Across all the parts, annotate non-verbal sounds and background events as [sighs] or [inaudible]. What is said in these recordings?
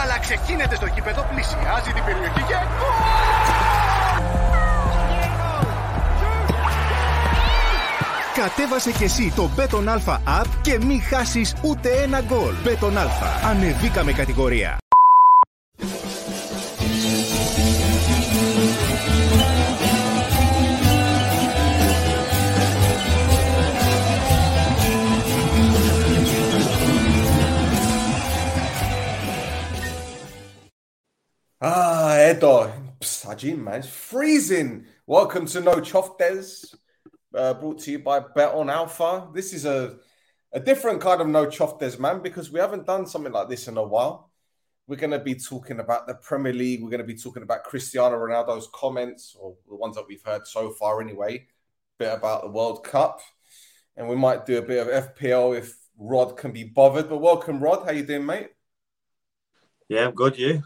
μπάλα ξεκίνεται στο κήπεδο, πλησιάζει την περιοχή και... Κατέβασε και εσύ το Beton Alpha App και μην χάσεις ούτε ένα γκολ. Beton Alpha. Ανεβήκαμε κατηγορία. Edo. Sajin, man. It's freezing. Welcome to No Choftes, uh, brought to you by Bet on Alpha. This is a, a different kind of No Choftes, man, because we haven't done something like this in a while. We're going to be talking about the Premier League. We're going to be talking about Cristiano Ronaldo's comments, or the ones that we've heard so far anyway. bit about the World Cup. And we might do a bit of FPL if Rod can be bothered. But welcome, Rod. How you doing, mate? Yeah, I'm good. You?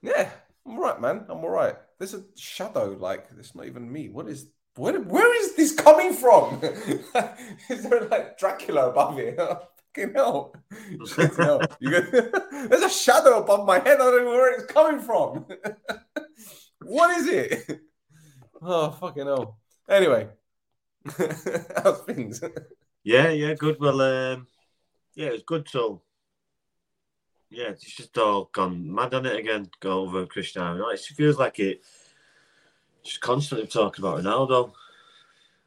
Yeah, I'm all right, man. I'm all right. There's a shadow, like it's not even me. What is where? Where is this coming from? [laughs] is there like Dracula above it? [laughs] Fucking hell! [laughs] Fucking hell. You go- There's a shadow above my head. I don't know where it's coming from. what is it? Oh fucking hell! Anyway, how's things? Yeah, yeah, good. Well, um, yeah, it's good till. Yeah, it's just all gone mad on it again. Go over Cristiano. It feels like it. Just constantly talking about Ronaldo.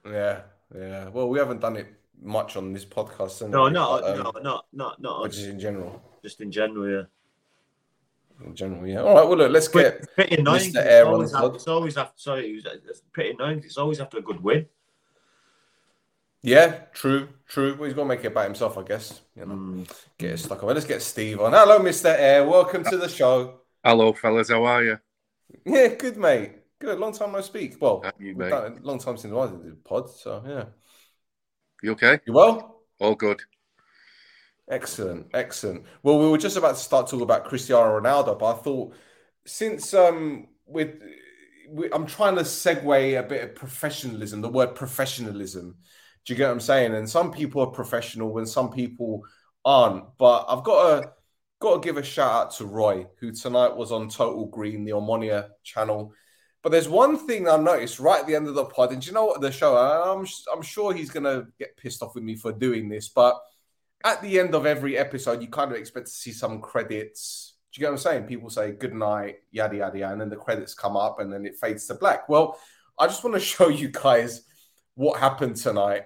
Yeah, yeah. Well, we haven't done it much on this podcast. No, not but, um, no, not not not but just in general. just in general. Yeah, In general, yeah. All right. Well, look, let's get It's pretty annoying. Mr. It's Air on always, the after, it's always after. Sorry, it was- it's pretty annoying. It's always after a good win. Yeah, true, true. Well, he's got to make it about himself, I guess. You know, Mm. get it stuck on. Let's get Steve on. Hello, Mr. Air. Welcome to the show. Hello, fellas. How are you? Yeah, good, mate. Good. Long time no speak. Well, you, mate? done it a long time since I did the pod. So, yeah. You okay? You well? All good. Excellent, excellent. Well, we were just about to start talking about Cristiano Ronaldo, but I thought since um with we, I'm trying to segue a bit of professionalism, the word professionalism. Do you get what I'm saying? And some people are professional and some people aren't. But I've got to got to give a shout out to Roy, who tonight was on Total Green, the Omonia channel. But there's one thing I noticed right at the end of the pod, and you know what the show? I'm I'm sure he's gonna get pissed off with me for doing this, but at the end of every episode, you kind of expect to see some credits. Do you get what I'm saying? People say good night, yada yada yada, and then the credits come up and then it fades to black. Well, I just want to [laughs] show you guys what happened tonight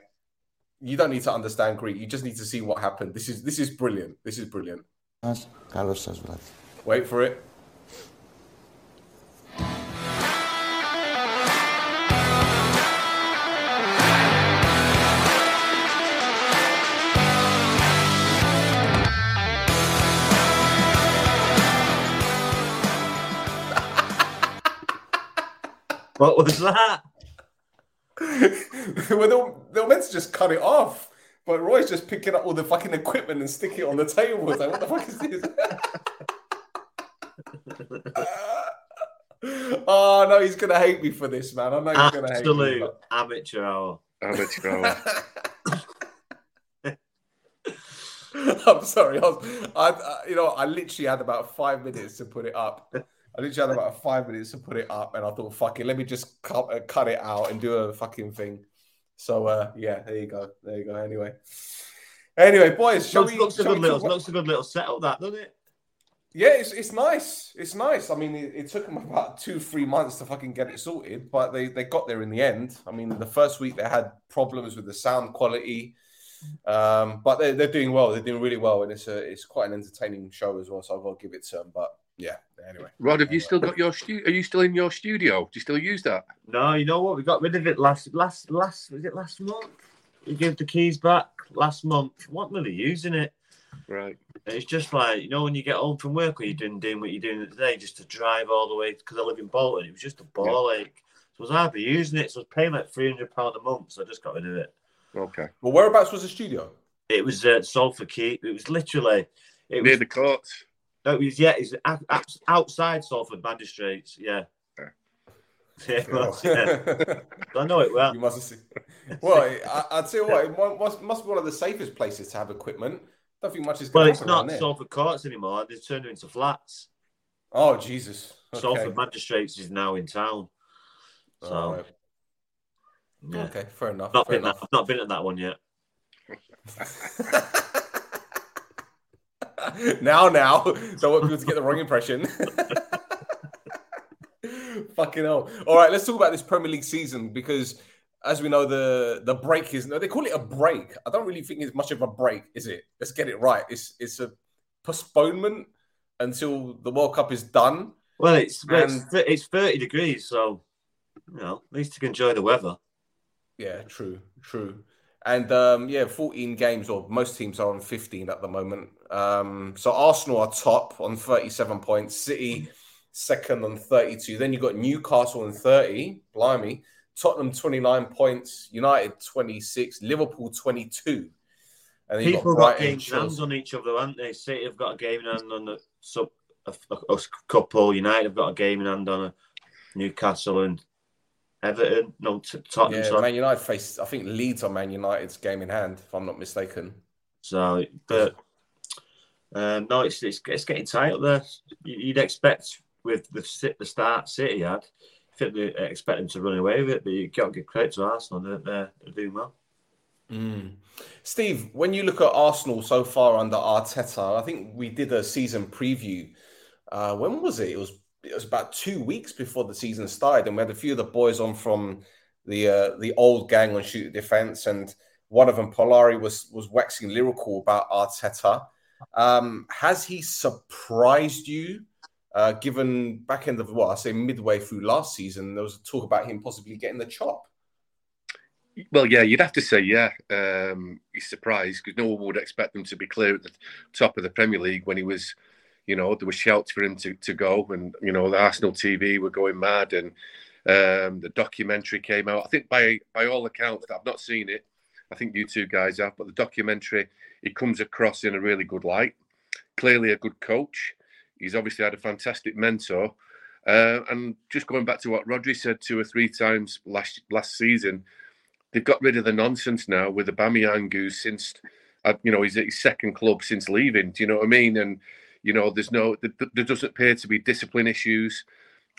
You don't need to understand Greek. You just need to see what happened. This is this is brilliant. This is brilliant. Μας, καλό σας βράδυ. Wait for it. What was that? well, [laughs] they were, they were meant to just cut it off, but Roy's just picking up all the fucking equipment and sticking it on the table. It's like, what the fuck is this? [laughs] oh no, he's gonna hate me for this, man. I know he's gonna hate Absolute me. amateur hour. Amateur hour. [laughs] I'm sorry. I, was, I, I, you know, I literally had about five minutes to put it up. I literally had about five minutes to put it up, and I thought, "Fuck it, let me just cut, uh, cut it out and do a fucking thing." So, uh, yeah, there you go, there you go. Anyway, anyway, boys, shall Looks, we? looks a shall good we little, talk looks a good little setup, that doesn't it? Yeah, it's, it's nice. It's nice. I mean, it, it took them about two, three months to fucking get it sorted, but they, they got there in the end. I mean, the first week they had problems with the sound quality, um, but they're, they're doing well. They're doing really well, and it's a it's quite an entertaining show as well. So I've got to give it to them. But yeah, anyway. Rod, have you still got your stu- Are you still in your studio? Do you still use that? No, you know what? We got rid of it last, last, last. Was it last month? We gave the keys back last month. What? Not really using it. Right. It's just like you know when you get home from work or you're doing doing what you're doing today, just to drive all the way because I live in Bolton. It was just a ball ache. So I was hardly using it. So I was paying like three hundred pound a month. So I just got rid of it. Okay. Well, whereabouts was the studio? It was uh, Salford Keep. It was literally. It Near was, the courts. No, it was yeah. It's a- outside Salford Magistrates. Yeah. Yeah. Yeah, yeah. [laughs] I know it well. you must have seen. Well, [laughs] I, I'd say what it must, must be one of the safest places to have equipment. Don't think much is Well, going to it's not. Salford Courts anymore. They've turned it into flats. Oh Jesus! Okay. Salford Magistrates is now in town. So All right. yeah, Okay, fair enough. not fair been that, enough. I've not been at that one yet. [laughs] [laughs] now, now, don't want people to get the wrong impression. [laughs] Fucking hell! All right, let's talk about this Premier League season because, as we know, the the break is no, they call it a break. I don't really think it's much of a break, is it? Let's get it right. It's it's a postponement until the World Cup is done. Well, it's it's, And- it's thirty degrees, so you know at least you can enjoy the weather. Yeah, true, true. And um, yeah, 14 games, or most teams are on 15 at the moment. Um, so Arsenal are top on 37 points, City second on 32. Then you've got Newcastle on 30, blimey, Tottenham 29 points, United 26, Liverpool 22. And People got got games in hand on each other, haven't they? City have got a game in hand on the sub a, a, a couple. United have got a game in hand on a Newcastle and Everton. No, t- Tottenham. Yeah, sorry. Man United face, I think Leeds are Man United's game in hand, if I'm not mistaken. So, but um, no, it's, it's it's getting tight up there. You- You'd expect with the the start City had, they expect them to run away with it, but you can't give credit to Arsenal. They're, they're, they're doing well. Mm. Steve, when you look at Arsenal so far under Arteta, I think we did a season preview. Uh, when was it? It was it was about two weeks before the season started, and we had a few of the boys on from the uh, the old gang on shoot defense, and one of them, Polari, was was waxing lyrical about Arteta. Um, has he surprised you? Uh, given back end of what I say midway through last season, there was talk about him possibly getting the chop. Well, yeah, you'd have to say, yeah. Um, he's surprised because no one would expect him to be clear at the top of the Premier League when he was, you know, there were shouts for him to, to go, and you know, the Arsenal TV were going mad, and um, the documentary came out. I think by by all accounts, I've not seen it. I think you two guys have, but the documentary he comes across in a really good light. Clearly, a good coach. He's obviously had a fantastic mentor. Uh, and just going back to what Rodri said two or three times last last season, they've got rid of the nonsense now with Aubameyang, who's since, uh, you know, he's at his second club since leaving. Do you know what I mean? And you know, there's no, there, there doesn't appear to be discipline issues.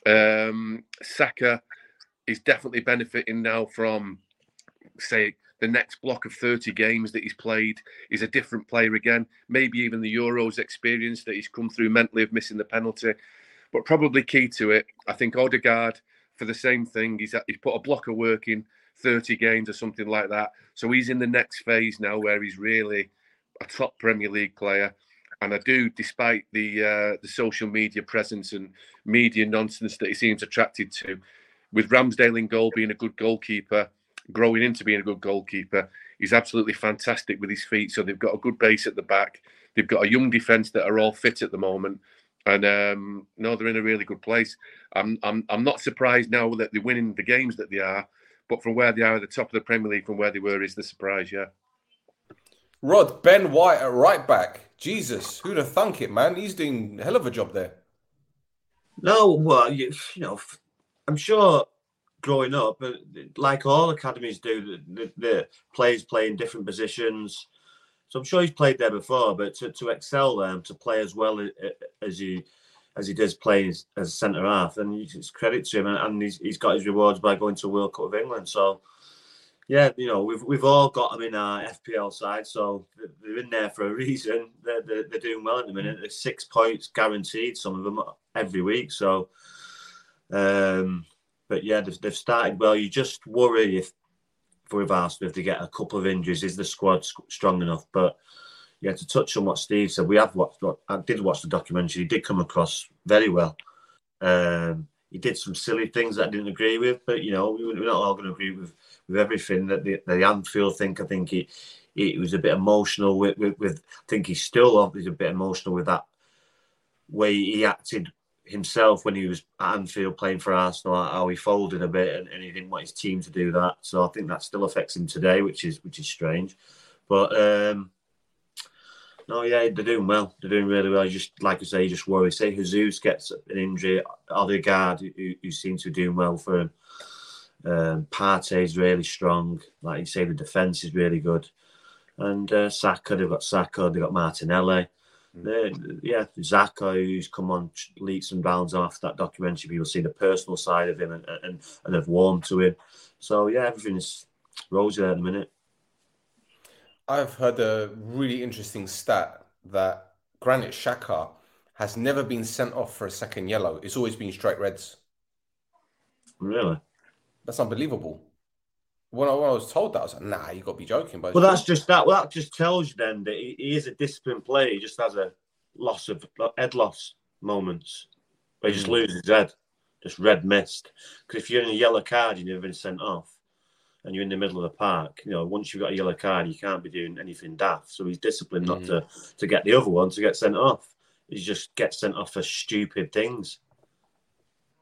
Um, Saka is definitely benefiting now from, say, the next block of 30 games that he's played. He's a different player again. Maybe even the Euros experience that he's come through mentally of missing the penalty. But probably key to it, I think Odegaard for the same thing. He's he's put a block of work in 30 games or something like that. So he's in the next phase now where he's really a top Premier League player. And I do, despite the uh, the social media presence and media nonsense that he seems attracted to, with Ramsdale in goal being a good goalkeeper, growing into being a good goalkeeper, he's absolutely fantastic with his feet. So they've got a good base at the back. They've got a young defence that are all fit at the moment. And um, no, they're in a really good place. I'm, I'm I'm not surprised now that they're winning the games that they are, but from where they are at the top of the Premier League, from where they were, is the surprise. Yeah. Rod, Ben White at right back. Jesus, who'd have thunk it, man? He's doing a hell of a job there. No, well, you, you know, I'm sure growing up, uh, like all academies do, the, the, players play in different positions. So I'm sure he's played there before, but to, to excel there, and to play as well a- a- as he as he does play as, as centre half, then it's credit to him, and, and he's, he's got his rewards by going to World Cup of England. So yeah, you know, we've we've all got them in our FPL side, so they're in there for a reason. They're, they're, they're doing well at the minute. There's six points guaranteed, some of them every week. So, um, but yeah, they've, they've started well. You just worry if, for Arsenal, if they get a couple of injuries, is the squad strong enough? But yeah, to touch on what Steve said, we have watched. I did watch the documentary. He did come across very well. Um, he did some silly things that I didn't agree with, but you know, we- we're not all going to agree with with everything that the, the Anfield think. I think he, he was a bit emotional with, with, with I think he's still he's a bit emotional with that way he acted himself when he was at Anfield playing for Arsenal, how he folded a bit and, and he didn't want his team to do that. So I think that still affects him today, which is which is strange. But um no, yeah, they're doing well. They're doing really well. You just like I say, you just worry. Say Jesus gets an injury, Odegaard, who, who seems to be doing well for him. Um, Partey is really strong. Like you say, the defence is really good. And uh, Saka, they've got Saka, they've got Martinelli. Mm. They, yeah, Xhaka, who's come on leaps and bounds after that documentary, people see the personal side of him and and, and have warmed to him. So yeah, everything's rosy there at the minute. I've heard a really interesting stat that Granit Xhaka has never been sent off for a second yellow. It's always been straight reds. Really? That's unbelievable. When I, when I was told that, I was like, "Nah, you got to be joking." But well, that's just that. Well, that just tells you then that he, he is a disciplined player. He just has a loss of head loss moments where he just mm. loses his head, just red mist. Because if you're in a yellow card, you've never been sent off, and you're in the middle of the park. You know, once you've got a yellow card, you can't be doing anything daft. So he's disciplined mm. not to to get the other one to get sent off. He just gets sent off for stupid things.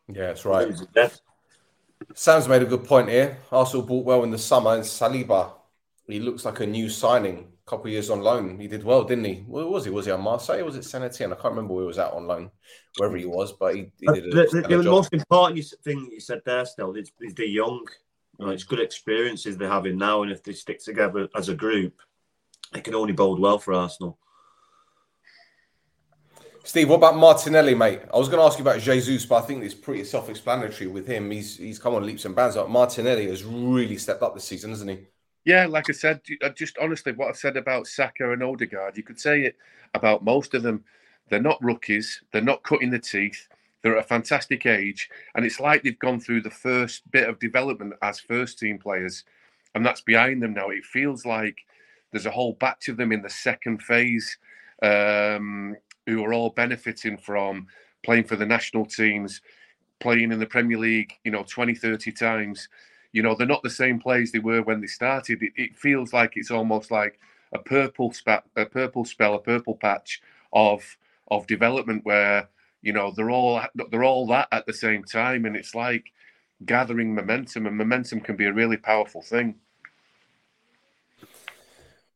Yeah, that's right. Sam's made a good point here. Arsenal bought well in the summer, and Saliba, he looks like a new signing. A couple of years on loan, he did well, didn't he? Where was he? Was he on Marseille? was it Saint Etienne? I can't remember where he was at on loan, wherever he was, but he, he uh, did. A, the, the, the most important thing you said there, still, is, is the young. You know, it's good experiences they're having now, and if they stick together as a group, it can only bode well for Arsenal. Steve, what about Martinelli, mate? I was going to ask you about Jesus, but I think it's pretty self-explanatory with him. He's he's come on leaps and bounds. Like Martinelli has really stepped up this season, hasn't he? Yeah, like I said, just honestly, what I've said about Saka and Odegaard, you could say it about most of them. They're not rookies. They're not cutting the teeth. They're at a fantastic age, and it's like they've gone through the first bit of development as first-team players, and that's behind them now. It feels like there's a whole batch of them in the second phase. Um, who are all benefiting from playing for the national teams, playing in the Premier League, you know, 20, 30 times. You know, they're not the same players they were when they started. It, it feels like it's almost like a purple spell, a purple spell, a purple patch of of development where you know they're all they're all that at the same time, and it's like gathering momentum, and momentum can be a really powerful thing.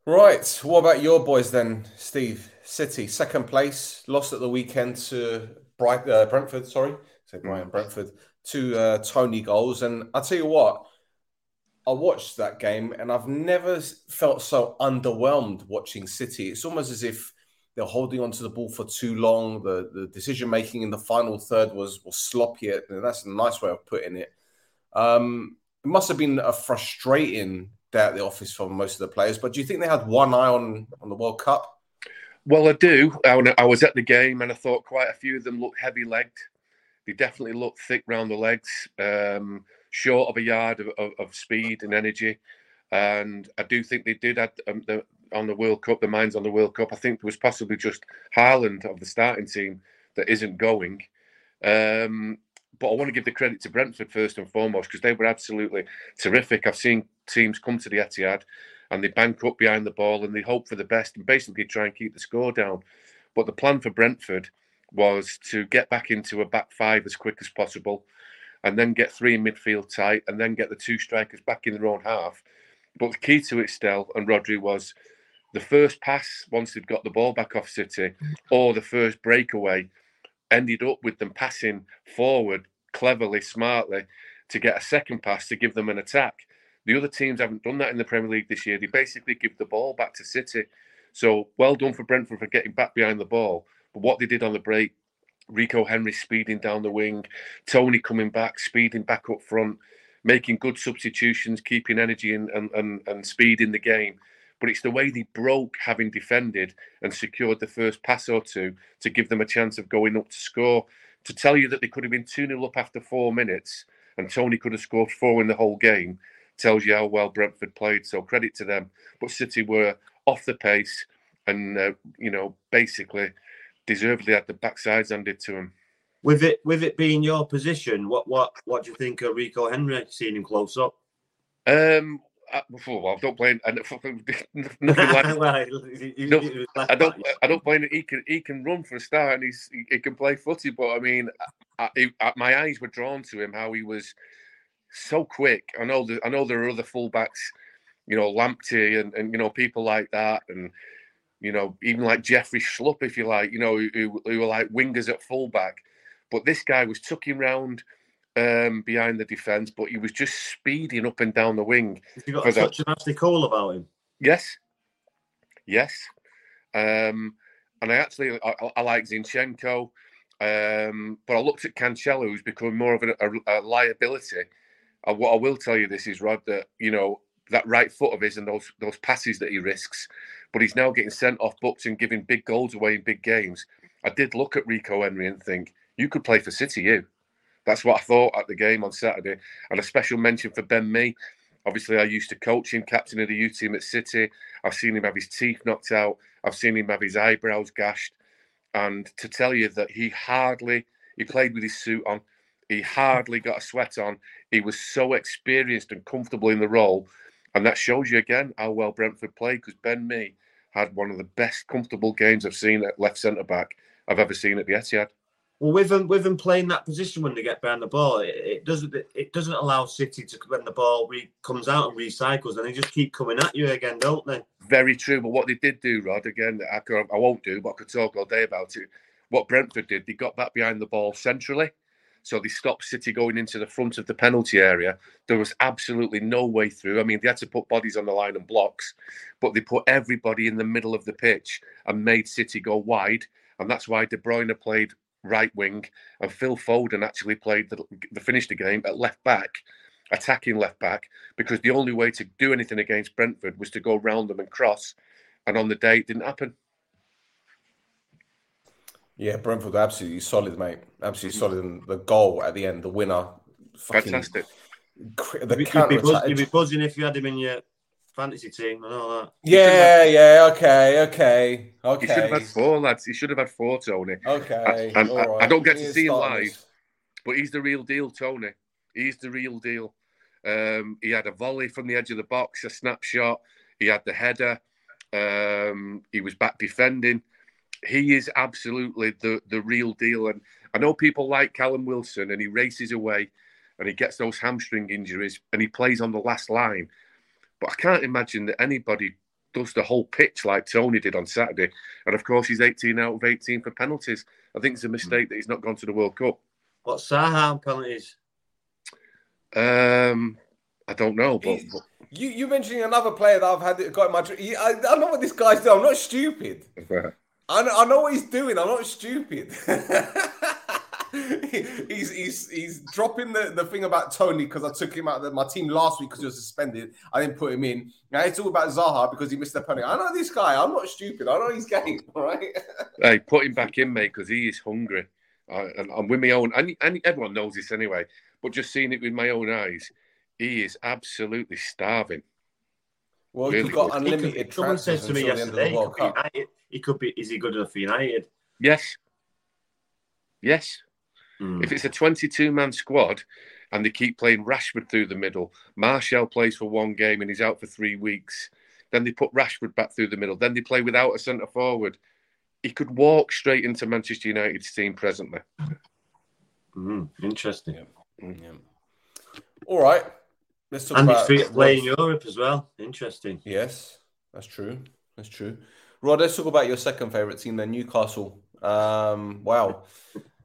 Right. What about your boys then, Steve? City, second place, lost at the weekend to Bright, uh, Brentford. Sorry, say Brian Brentford. to uh, Toney goals, and I tell you what, I watched that game, and I've never felt so underwhelmed watching City. It's almost as if they're holding onto the ball for too long. The the decision making in the final third was was sloppy, and that's a nice way of putting it. Um, it must have been a frustrating day at the office for most of the players. But do you think they had one eye on on the World Cup? Well, I do. I, was at the game and I thought quite a few of them looked heavy legged. They definitely looked thick round the legs, um, short of a yard of, of, of, speed and energy. And I do think they did add um, the, on the World Cup, the minds on the World Cup. I think it was possibly just Haaland of the starting team that isn't going. Um, but I want to give the credit to Brentford first and foremost because they were absolutely terrific. I've seen teams come to the Etihad and they bank up behind the ball and they hope for the best and basically try and keep the score down. But the plan for Brentford was to get back into a back five as quick as possible and then get three in midfield tight and then get the two strikers back in their own half. But the key to it, Stell and Rodri, was the first pass once they'd got the ball back off City or the first breakaway ended up with them passing forward cleverly, smartly to get a second pass to give them an attack. The other teams haven't done that in the Premier League this year. They basically give the ball back to City. So well done for Brentford for getting back behind the ball. But what they did on the break, Rico Henry speeding down the wing, Toney coming back, speeding back up front, making good substitutions, keeping energy and, and, and, and speed in the game. But it's the way they broke having defended and secured the first pass or two to give them a chance of going up to score. To tell you that they could have been 2 0 up after four minutes and Toney could have scored four in the whole game tells you how well Brentford played. So credit to them. But City were off the pace and, uh, you know, basically deservedly had the backsides handed to them. With it, with it being your position, what, what, what do you think of Rico Henry? Seeing him close up. Um, I, well, I don't blame. I, [laughs] nothing like, [laughs] well, no, I don't. I don't blame. He can. He can run for a start, and he's. He, he can play footy. But I mean, I, I, my eyes were drawn to him. How he was so quick. I know that I know there are other fullbacks, you know, Lamptey and, and you know people like that, and you know even like Jeffrey Schlupp, if you like, you know, who, who were like wingers at fullback. But this guy was tucking round um, behind the defence, but he was just speeding up and down the wing. You got such an nasty call about him. Yes, yes. Um, and I actually I, I like Zinchenko, um, but I looked at Cancelo, who's becoming more of a, a, a liability. And what I will tell you this is Rod that you know that right foot of his and those those passes that he risks, but he's now getting sent off books and giving big goals away in big games. I did look at Rico Henry and think you could play for City, you. That's what I thought at the game on Saturday. And a special mention for Ben Mee. Obviously, I used to coach him, captain of the U team at City. I've seen him have his teeth knocked out. I've seen him have his eyebrows gashed. And to tell you that he hardly, he played with his suit on. He hardly got a sweat on. He was so experienced and comfortable in the role. And that shows you again how well Brentford played because Ben Mee had one of the best comfortable games I've seen at left centre back I've ever seen at the Etihad. Well, with them, with them playing that position when they get behind the ball, it, it doesn't it doesn't allow City to when the ball re, comes out and recycles, and they just keep coming at you again, don't they? Very true. But what they did do, Rod, again, I, could, I won't do, but I could talk all day about it. What Brentford did, they got back behind the ball centrally. So they stopped City going into the front of the penalty area. There was absolutely no way through. I mean, they had to put bodies on the line and blocks, but they put everybody in the middle of the pitch and made City go wide. And that's why De Bruyne played right wing and Phil Foden actually played the, the finished the game at left back, attacking left back, because the only way to do anything against Brentford was to go round them and cross. And on the day, it didn't happen. Yeah, Brentford absolutely solid, mate. Absolutely solid. And the goal at the end, the winner, fucking, fantastic. The you'd, be buzz, you'd be buzzing if you had him in your fantasy team and all that. Yeah, yeah, okay, okay, okay. He should have had four, lads. He should have had four, Toney. Okay, I, I, I don't get to see him live, but he's the real deal, Toney. He's the real deal. Um, he had a volley from the edge of the box, a snapshot. He had the header. Um, he was back defending he is absolutely the the real deal. And I know people like Callum Wilson, and he races away, and he gets those hamstring injuries, and he plays on the last line. But I can't imagine that anybody does the whole pitch like Toney did on Saturday. And of course, he's 18 out of 18 for penalties. I think it's a mistake that he's not gone to the World Cup. What Zaha penalties? Um, I don't know, but, but, you you mentioning another player that I've had got in my. I, I know what this guy's doing. I'm not stupid. [laughs] I know, I know what he's doing. I'm not stupid. [laughs] he's he's he's dropping the, the thing about Toney because I took him out of my team last week because he was suspended. I didn't put him in. Now it's all about Zaha because he missed the penalty. I know this guy. I'm not stupid. I know he's game. [laughs] All right. hey, put him back in, mate, because he is hungry. Uh, and I'm with my own. And, and everyone knows this anyway. But just seeing it with my own eyes, he is absolutely starving. Well, really you've got unlimited. Someone says to me yesterday, he, he could be. Is he good enough for United? Yes. Yes. Mm. If it's a 22 man squad and they keep playing Rashford through the middle, Martial plays for one game and he's out for three weeks. Then they put Rashford back through the middle. Then they play without a centre forward. He could walk straight into Manchester United's team presently. Mm, interesting. Yeah. Mm, yeah. All right. Let's talk and about he's play in Europe as well. Interesting. Yes, that's true. That's true. Rod, let's talk about your second favourite team, then Newcastle. Um, wow,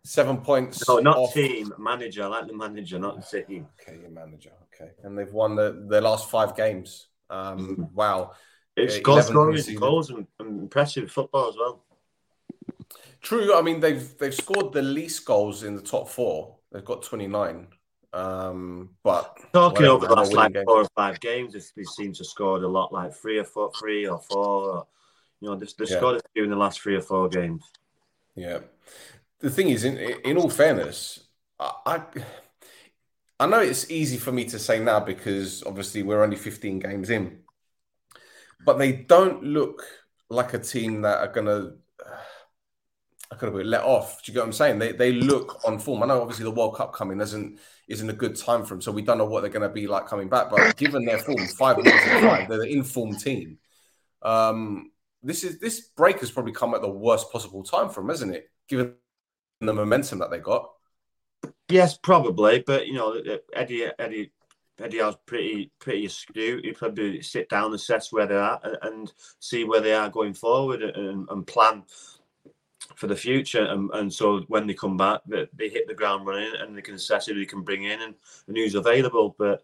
seven points. No, not off. team manager. I like the manager, not the team. Okay, your manager. Okay, and they've won the their last five games. Um, wow, it's goal scoring, goals, and, and impressive football as well. True. I mean, they've they've scored the least goals in the top four. They've got twenty nine. Um, but talking over the last like four or five games, they seem to scored a lot, like three or four, three or four. Or, you know, they've, they've yeah. scored a few in the last three or four games. Yeah. The thing is, in in all fairness, I, I I know it's easy for me to say now because obviously we're only 15 games in, but they don't look like a team that are gonna I could have let off. Do you get what I'm saying? They they look on form. I know obviously the World Cup coming isn't isn't a good time for them, so we don't know what they're going to be like coming back. But given their form, five in five, they're the informed team. Um, this is this break has probably come at the worst possible time for them, isn't it? Given the momentum that they got. Yes, probably, but you know, Eddie Eddie Eddie Howe's pretty pretty astute. He probably sit down, and assess where they're at, and see where they are going forward, and, and plan for the future. And, and so when they come back, they, they hit the ground running and they can assess who they can bring in and, and who's available. But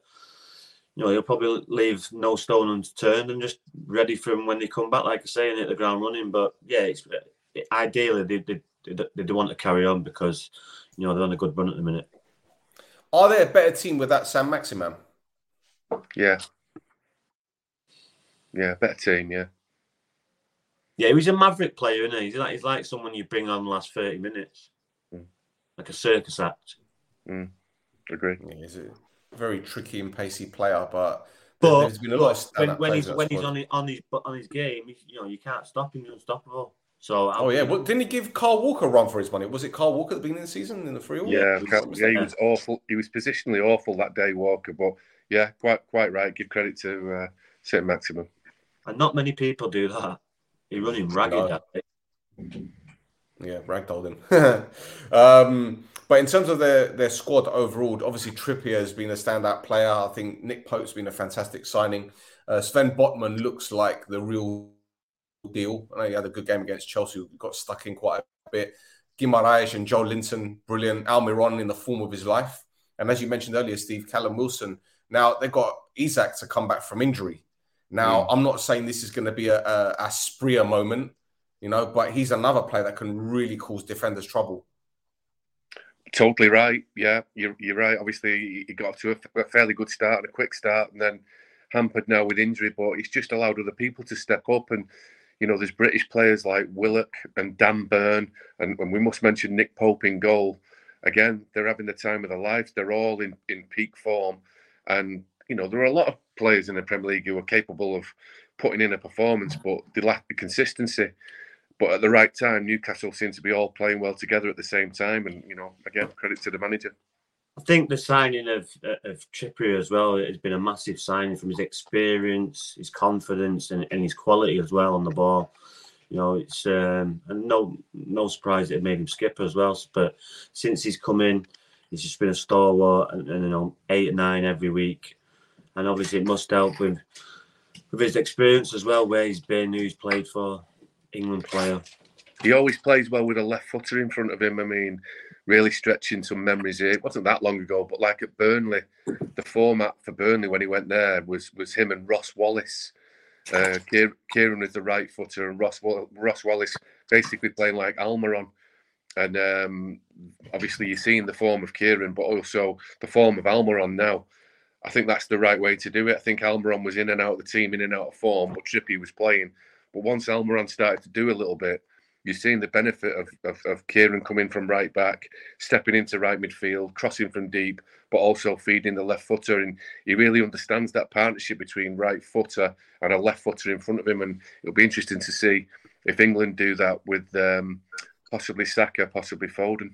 you know, he'll probably leave no stone unturned and just ready for them when they come back, like I say, and hit the ground running. But yeah, it's uh, ideally they they, they, they want to carry on because you know they're on a good run at the minute. Are they a better team with that Saint Maximin? Yeah. Yeah, better team, yeah. Yeah, he's a maverick player, isn't he? He's like he's like someone you bring on the last thirty minutes, Mm. like a circus act. Agree. Yeah, he's a very tricky and pacey player, but, But, there's been a lot of but when, when he's when he's on his, on his on his game, he- you know, you can't stop him. He's unstoppable. So Oh yeah, well, didn't he give Kyle Walker a run for his money? Was it Kyle Walker at the beginning of the season in the free? Yeah, he was- yeah, he was awful. He was positionally awful that day, Walker. But yeah, quite quite right. Give credit to uh, Saint Maximin. and not many people do that. He run him ragged. No. that day. Yeah, ragdolled him. [laughs] um, but in terms of their their squad overall, obviously Trippier has been a standout player. I think Nick Pope's been a fantastic signing. Uh, Sven Botman looks like the real deal. I know he had a good game against Chelsea, got stuck in quite a bit. Guimaraes and Joelinton, brilliant. Almiron in the form of his life. And as you mentioned earlier, Steve, Callum Wilson. Now they've got Isak to come back from injury. Now, mm. I'm not saying this is going to be a, a, a Spria moment, you know, but he's another player that can really cause defenders trouble. Totally right. Yeah, you're, you're right. Obviously, he- got to a, a fairly good start and a quick start, and then hampered now with injury. But he's just allowed other people to step up. And you know, there's British players like Willock and Dan Burn, and, and we must mention Nick Pope in goal. Again, they're having the time of their lives. They're all in, in peak form, and you know, there are a lot of players in the Premier League who are capable of putting in a performance, but they lack the consistency. But at the right time, Newcastle seem to be all playing well together at the same time. And, you know, again, credit to the manager. I think the signing of of Trippier as well has been a massive signing from his experience, his confidence, and, and his quality as well on the ball. You know, it's um, and no no surprise that it made him skipper as well. But since he's come in, he's just been a stalwart, and, and you know, eight and nine every week, and obviously it must help with with his experience as well, where he's been, who he's played for, England player. He always plays well with a left footer in front of him. I mean, really stretching some memories here. It wasn't that long ago, but like at Burnley, the format for Burnley when he went there was was him and Ross Wallace. Uh, Kieran was the right footer, and Ross Ross Wallace basically playing like Almiron. And um, obviously, you're seeing the form of Kieran, but also the form of Almiron now. I think that's the right way to do it. I think Almiron was in and out of the team, in and out of form, but Trippy was playing. But once Almiron started to do a little bit, you're seeing the benefit of, of, of Kieran coming from right back, stepping into right midfield, crossing from deep, but also feeding the left footer. And he really understands that partnership between right footer and a left footer in front of him. And it'll be interesting to see if England do that with um, possibly Saka, possibly Foden.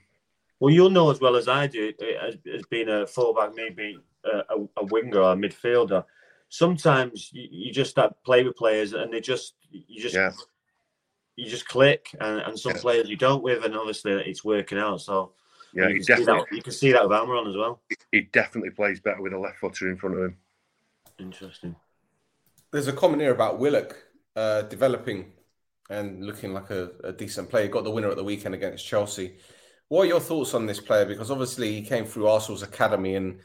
Well, you'll know as well as I do, uh, as, as being a fullback, maybe a, a, a winger or a midfielder. Sometimes you, you just start play with players, and they just you just Yeah. you just click, and, and some Yeah. players you don't with, and obviously it's working out. So Yeah, you can, see definitely, that, you can see that with Almiron as well. he definitely plays better with a left footer in front of him. Interesting. There's a comment here about Willock uh, developing and looking like a, a decent player. Got the winner at the weekend against Chelsea. What are your thoughts on this player? Because obviously he came through Arsenal's academy and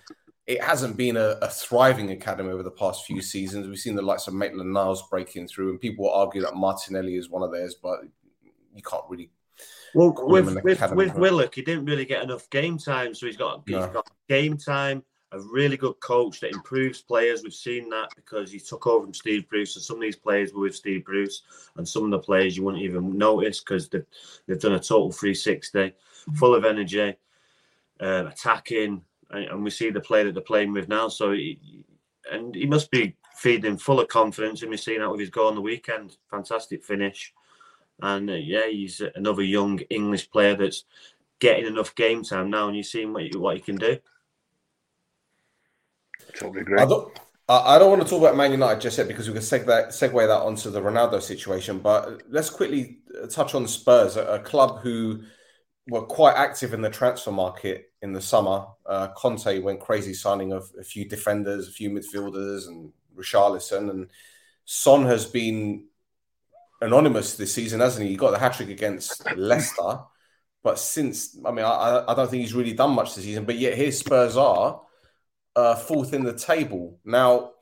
it hasn't been a, a thriving academy over the past few seasons. We've seen the likes of Maitland Niles breaking through, and people argue that Martinelli is one of theirs, but you can't really. Well, with with, with. Willock, he didn't really get enough game time, so he's got he's No. got game time. A really good coach that improves players. We've seen that because he took over from Steve Bruce, and some of these players were with Steve Bruce, and some of the players you wouldn't even notice because they've, they've done a total 360, full of energy, uh, attacking, and, and we see the player that they're playing with now. So, he, and he must be feeding full of confidence, and we've seen that with his goal on the weekend. Fantastic finish. And uh, yeah, he's another young English player that's getting enough game time now, and you're seeing what he, what he can do. Totally agree. I don't. I I don't want to talk about Man United just yet because we can segue that, segue that onto the Ronaldo situation. But let's quickly uh, touch on Spurs, a, a club who were quite active in the transfer market in the summer. Uh, Conte went crazy signing of a few defenders, a few midfielders, and Richarlison. And Son has been anonymous this season, hasn't he? He got the hat trick against Leicester. But since, I mean, I, I don't think he's really done much this season. But yet, here Spurs are uh, fourth in the table. Now,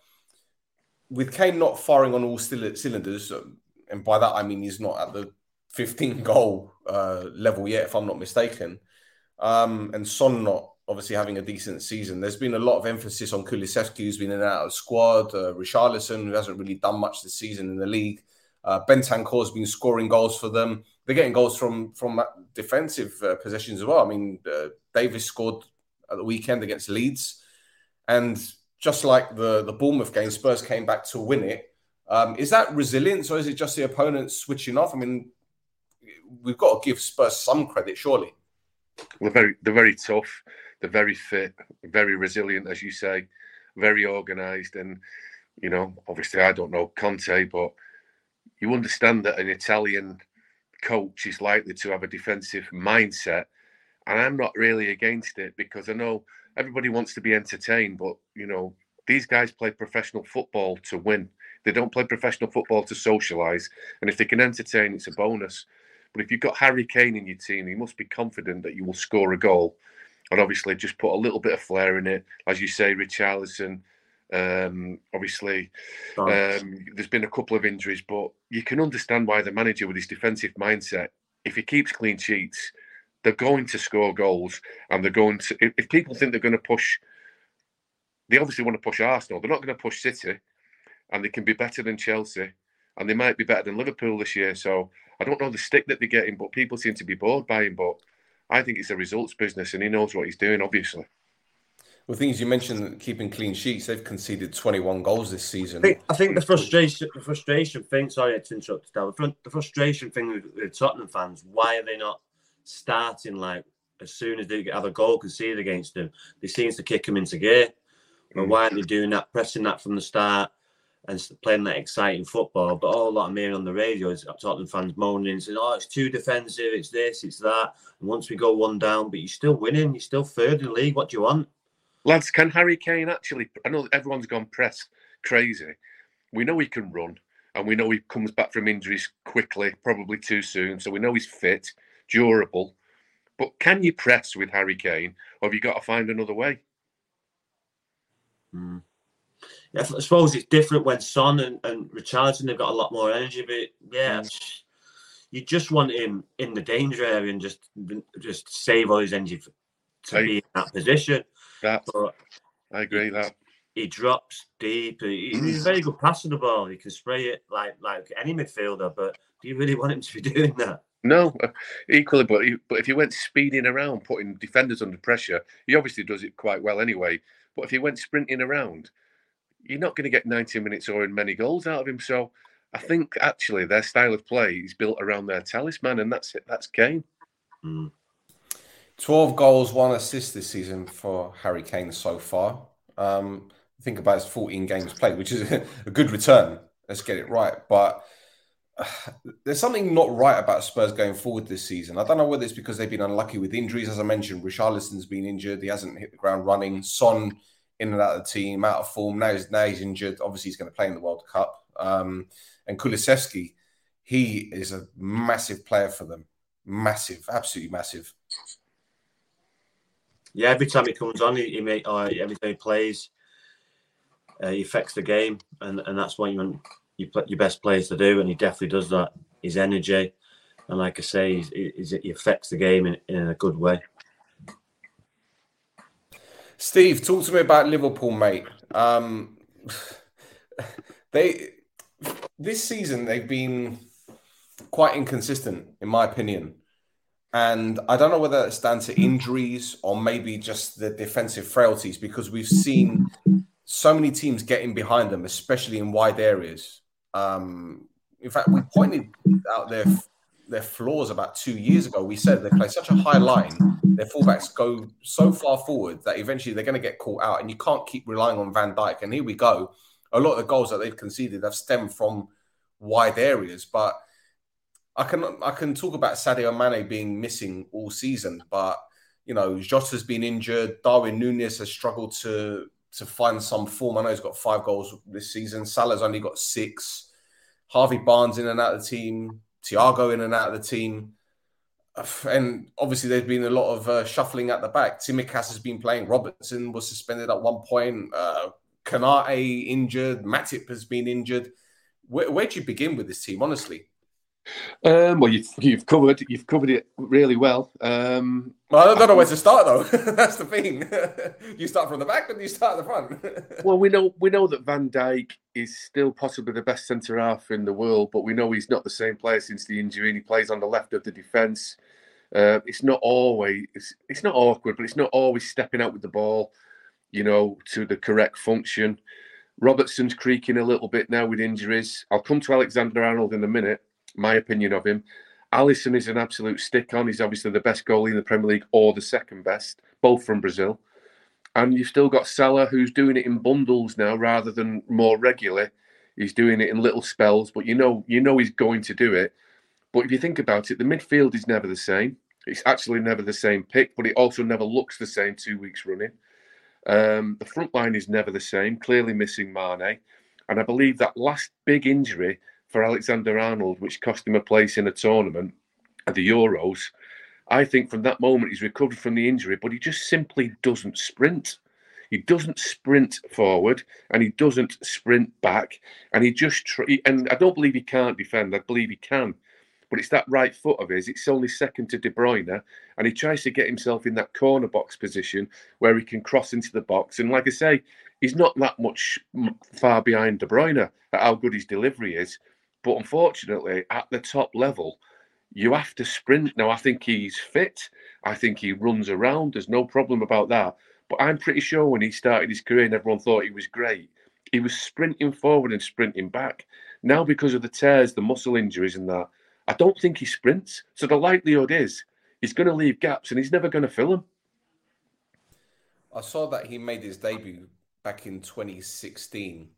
with Kane not firing on all cylinders, um, and by that I mean he's not at the 15 goal uh, level yet, if I'm not mistaken. Um, and Son not obviously having a decent season. There's been a lot of emphasis on Kulusevski, who's been in and out of squad. Uh, Richarlison, who hasn't really done much this season in the league. Uh, Bentancur's been scoring goals for them. They're getting goals from from defensive uh, positions as well. I mean, uh, Davies scored at the weekend against Leeds, and just like the the Bournemouth game, Spurs came back to win it. Um, is that resilience, or is it just the opponent switching off? I mean, we've got to give Spurs some credit, surely. They're very, they're very tough. They're very fit, very resilient, as you say, very organised. And you know, obviously, I don't know Conte, but you understand that an Italian coach is likely to have a defensive mindset. And I'm not really against it because I know everybody wants to be entertained, but you know, these guys play professional football to win. They don't play professional football to socialise. And if they can entertain, it's a bonus. But if you've got Harry Kane in your team, you must be confident that you will score a goal. And obviously, just put a little bit of flair in it. As you say, Richarlison, um, obviously, um, there's been a couple of injuries, but you can understand why the manager, with his defensive mindset, if he keeps clean sheets, they're going to score goals. And they're going to, if, if people think they're going to push, they obviously want to push Arsenal. They're not going to push City, and they can be better than Chelsea, and they might be better than Liverpool this year. So I don't know the stick that they're getting, but people seem to be bored by him. But I think it's a results business, and he knows what he's doing, obviously. Well, things you mentioned keeping clean sheets. They've conceded 21 goals this season. I think, I think the frustration, the frustration thing. Sorry to interrupt, The frustration thing with, with, Tottenham fans. Why are they not starting like as soon as they have a goal conceded against them? They seem to kick them into gear. Mm. why aren't they doing that, pressing that from the start? And playing that exciting football. But all that I'm hearing on the radio is Tottenham fans moaning and saying, "Oh, it's too defensive. It's this. It's that." And once we go one down, but you're still winning. You're still third in the league. What do you want, lads? Can Harry Kane actually? I know everyone's gone press crazy. We know he can run, and we know he comes back from injuries quickly, probably too soon. So we know he's fit, durable. But can you press with Harry Kane, or have you got to find another way? Hmm. I suppose it's different when Son and, and Richarlison they've got a lot more energy, but yeah, mm. you just want him in the danger area and just just save all his energy to be in that position. That but I agree that he drops deep. He, he's a very good passer the ball. He can spray it like like any midfielder. But do you really want him to be [laughs] doing that? No, [laughs] equally. But he, but if he went speeding around, putting defenders under pressure, he obviously does it quite well anyway. But if he went sprinting around, you're not going to get 90 minutes or in many goals out of him. So I think actually their style of play is built around their talisman, and that's it. That's Kane. Mm. 12 goals, one assist this season for Harry Kane so far. Um, think about his 14 games played, which is [laughs] a good return. Let's get it right. But uh, [sighs] there's something not right about Spurs going forward this season. I don't know whether it's because they've been unlucky with injuries. As I mentioned, Richarlison's been injured. He hasn't hit the ground running. Son in and out of the team, out of form. Now he's, now he's injured. Obviously, he's going to play in the World Cup. Um, and Kulusevski, he is a massive player for them. Massive, absolutely massive. Yeah, every time he comes on, he, he make, uh, every time he plays, uh, he affects the game, and, and that's what you want you your best players to do, and he definitely does that. His energy, and like I say, he's, he's, he affects the game in, in a good way. Steve, talk to me about Liverpool, mate. Um, they this season they've been quite inconsistent, in my opinion. And I don't know whether it's down to injuries or maybe just the defensive frailties because we've seen so many teams getting behind them, especially in wide areas. Um, in fact, we pointed out their their flaws about two years ago. We said they play such a high line, their fullbacks go so far forward that eventually they're going to get caught out, and you can't keep relying on Van Dijk. And here we go. A lot of the goals that they've conceded have stemmed from wide areas, but I can I can talk about Sadio Mane being missing all season, but you know Jota's been injured. Darwin Nunez has struggled to to find some form. I know he's got five goals this season. Salah's only got six. Harvey Barnes in and out of the team. Thiago in and out of the team. And obviously, there's been a lot of uh, shuffling at the back. Tsimikas has been playing. Robertson was suspended at one point. Uh, Konate injured. Matip has been injured. Where, where do you begin with this team, honestly? Um, well, you've, you've covered you've covered it really well. Um, well, I don't know where to start though. [laughs] That's the thing. [laughs] you start from the back, and you start at the front. [laughs] well, we know we know that Van Dijk is still possibly the best centre half in the world, but we know he's not the same player since the injury, and he plays on the left of the defence. Uh, it's not always it's, it's not awkward, but it's not always stepping out with the ball, you know, to the correct function. Robertson's creaking a little bit now with injuries. I'll come to Alexander Arnold in a minute my opinion of him. Alisson is an absolute stick on. He's obviously the best goalie in the Premier League or the second best, both from Brazil. And you've still got Salah, who's doing it in bundles now rather than more regularly. He's doing it in little spells, but you know, you know he's going to do it. But if you think about it, the midfield is never the same. It's actually never the same pick, but it also never looks the same two weeks running. Um, the front line is never the same, clearly missing Mane. And I believe that last big injury for Alexander Arnold, which cost him a place in a tournament at the Euros. I think from that moment he's recovered from the injury, but he just simply doesn't sprint. He doesn't sprint forward and he doesn't sprint back. And he just, tr- and I don't believe he can't defend. I believe he can. But it's that right foot of his. It's only second to De Bruyne. And he tries to get himself in that corner box position where he can cross into the box. And like I say, he's not that much far behind De Bruyne at how good his delivery is. But unfortunately, at the top level, you have to sprint. Now, I think he's fit. I think he runs around. There's no problem about that. But I'm pretty sure when he started his career and everyone thought he was great, he was sprinting forward and sprinting back. Now, because of the tears, the muscle injuries, and that, I don't think he sprints. So the likelihood is he's going to leave gaps and he's never going to fill them. I saw that he made his debut back in 2016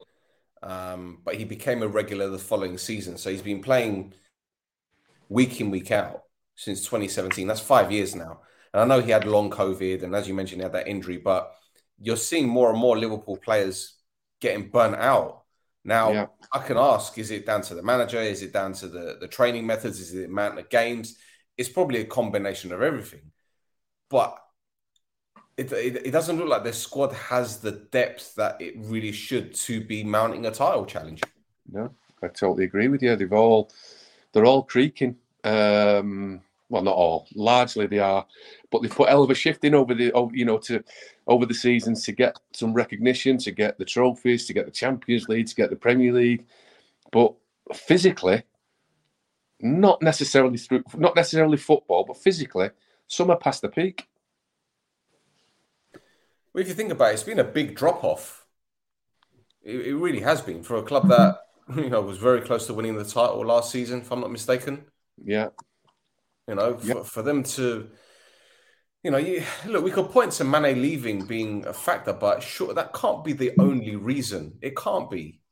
um, but he became a regular the following season. So he's been playing week in, week out since 2017. That's five years now. And I know he had long COVID, and as you mentioned, he had that injury, but you're seeing more and more Liverpool players getting burnt out. Now, yeah. I can ask, is it down to the manager? Is it down to the, the training methods? Is it the amount of games? It's probably a combination of everything. But it, it, doesn't look like the squad has the depth that it really should to be mounting a title challenge. No, I totally agree with you. They've all they're all creaking. Um, well, not all. Largely they are, but they've put hell of a shift in over the you know to over the seasons to get some recognition, to get the trophies, to get the Champions League, to get the Premier League. But physically, not necessarily through not necessarily football, but physically, some are past the peak. Well, if you think about it, it's been a big drop off. It, it, really has been for a club that [laughs] you know was very close to winning the title last season, if I'm not mistaken. Yeah. You know, for, for them to, you know, you, look, we could point to Mane leaving being a factor, but sure, that can't be the only reason. It can't be.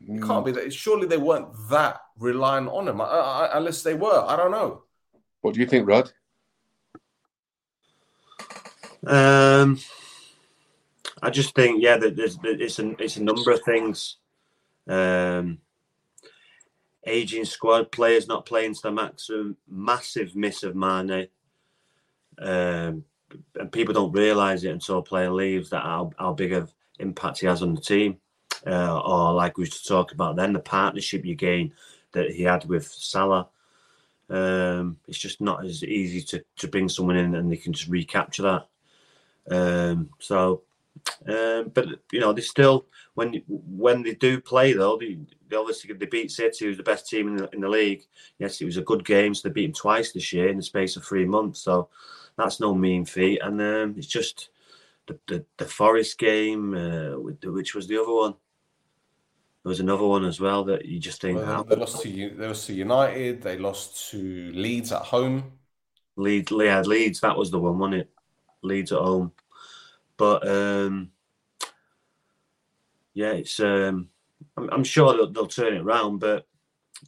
It can't be that. Surely they weren't that reliant on him, I, I, unless they were. I don't know. What do you think, Rod? Um, I just think, yeah, that there's it's a it's a number of things. Um, aging squad players not playing to the maximum, massive miss of Mane. Um, and people don't realise it until a player leaves that how, how big of impact he has on the team. Uh, or like we used to talk about then, the partnership you gain that he had with Salah. Um, it's just not as easy to, to bring someone in and they can just recapture that. Um, so um, but you know, they still when when they do play though, they, they obviously they beat City, who's the best team in the, in the league. Yes, it was a good game, so they beat them twice this year in the space of three months. So that's no mean feat, and um, it's just the, the, the Forest game, uh, which was the other one. There was another one as well that you just think. Well, they lost to they lost to United. They lost to Leeds at home. Leeds, yeah, Leeds. That was the one, wasn't it? Leeds at home. But um, yeah, it's. Um, I'm, I'm sure they'll, they'll, turn it around, but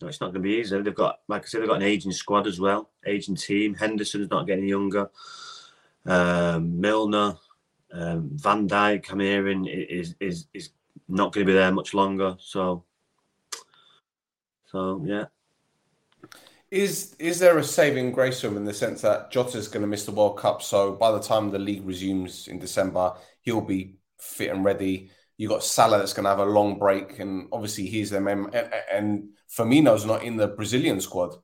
no, it's not going to be easy. They've got, like I said, they've got an aging squad as well, aging team. Henderson's not getting younger. Um, Milner, um, Van Dijk, I'm hearing is is is not going to be there much longer. So, so yeah. Is is there a saving grace for him in the sense that Jota's going to miss the World Cup? So by the time the league resumes in December, he'll be fit and ready. You got Salah that's going to have a long break, and obviously he's them. And, and Firmino's not in the Brazilian squad,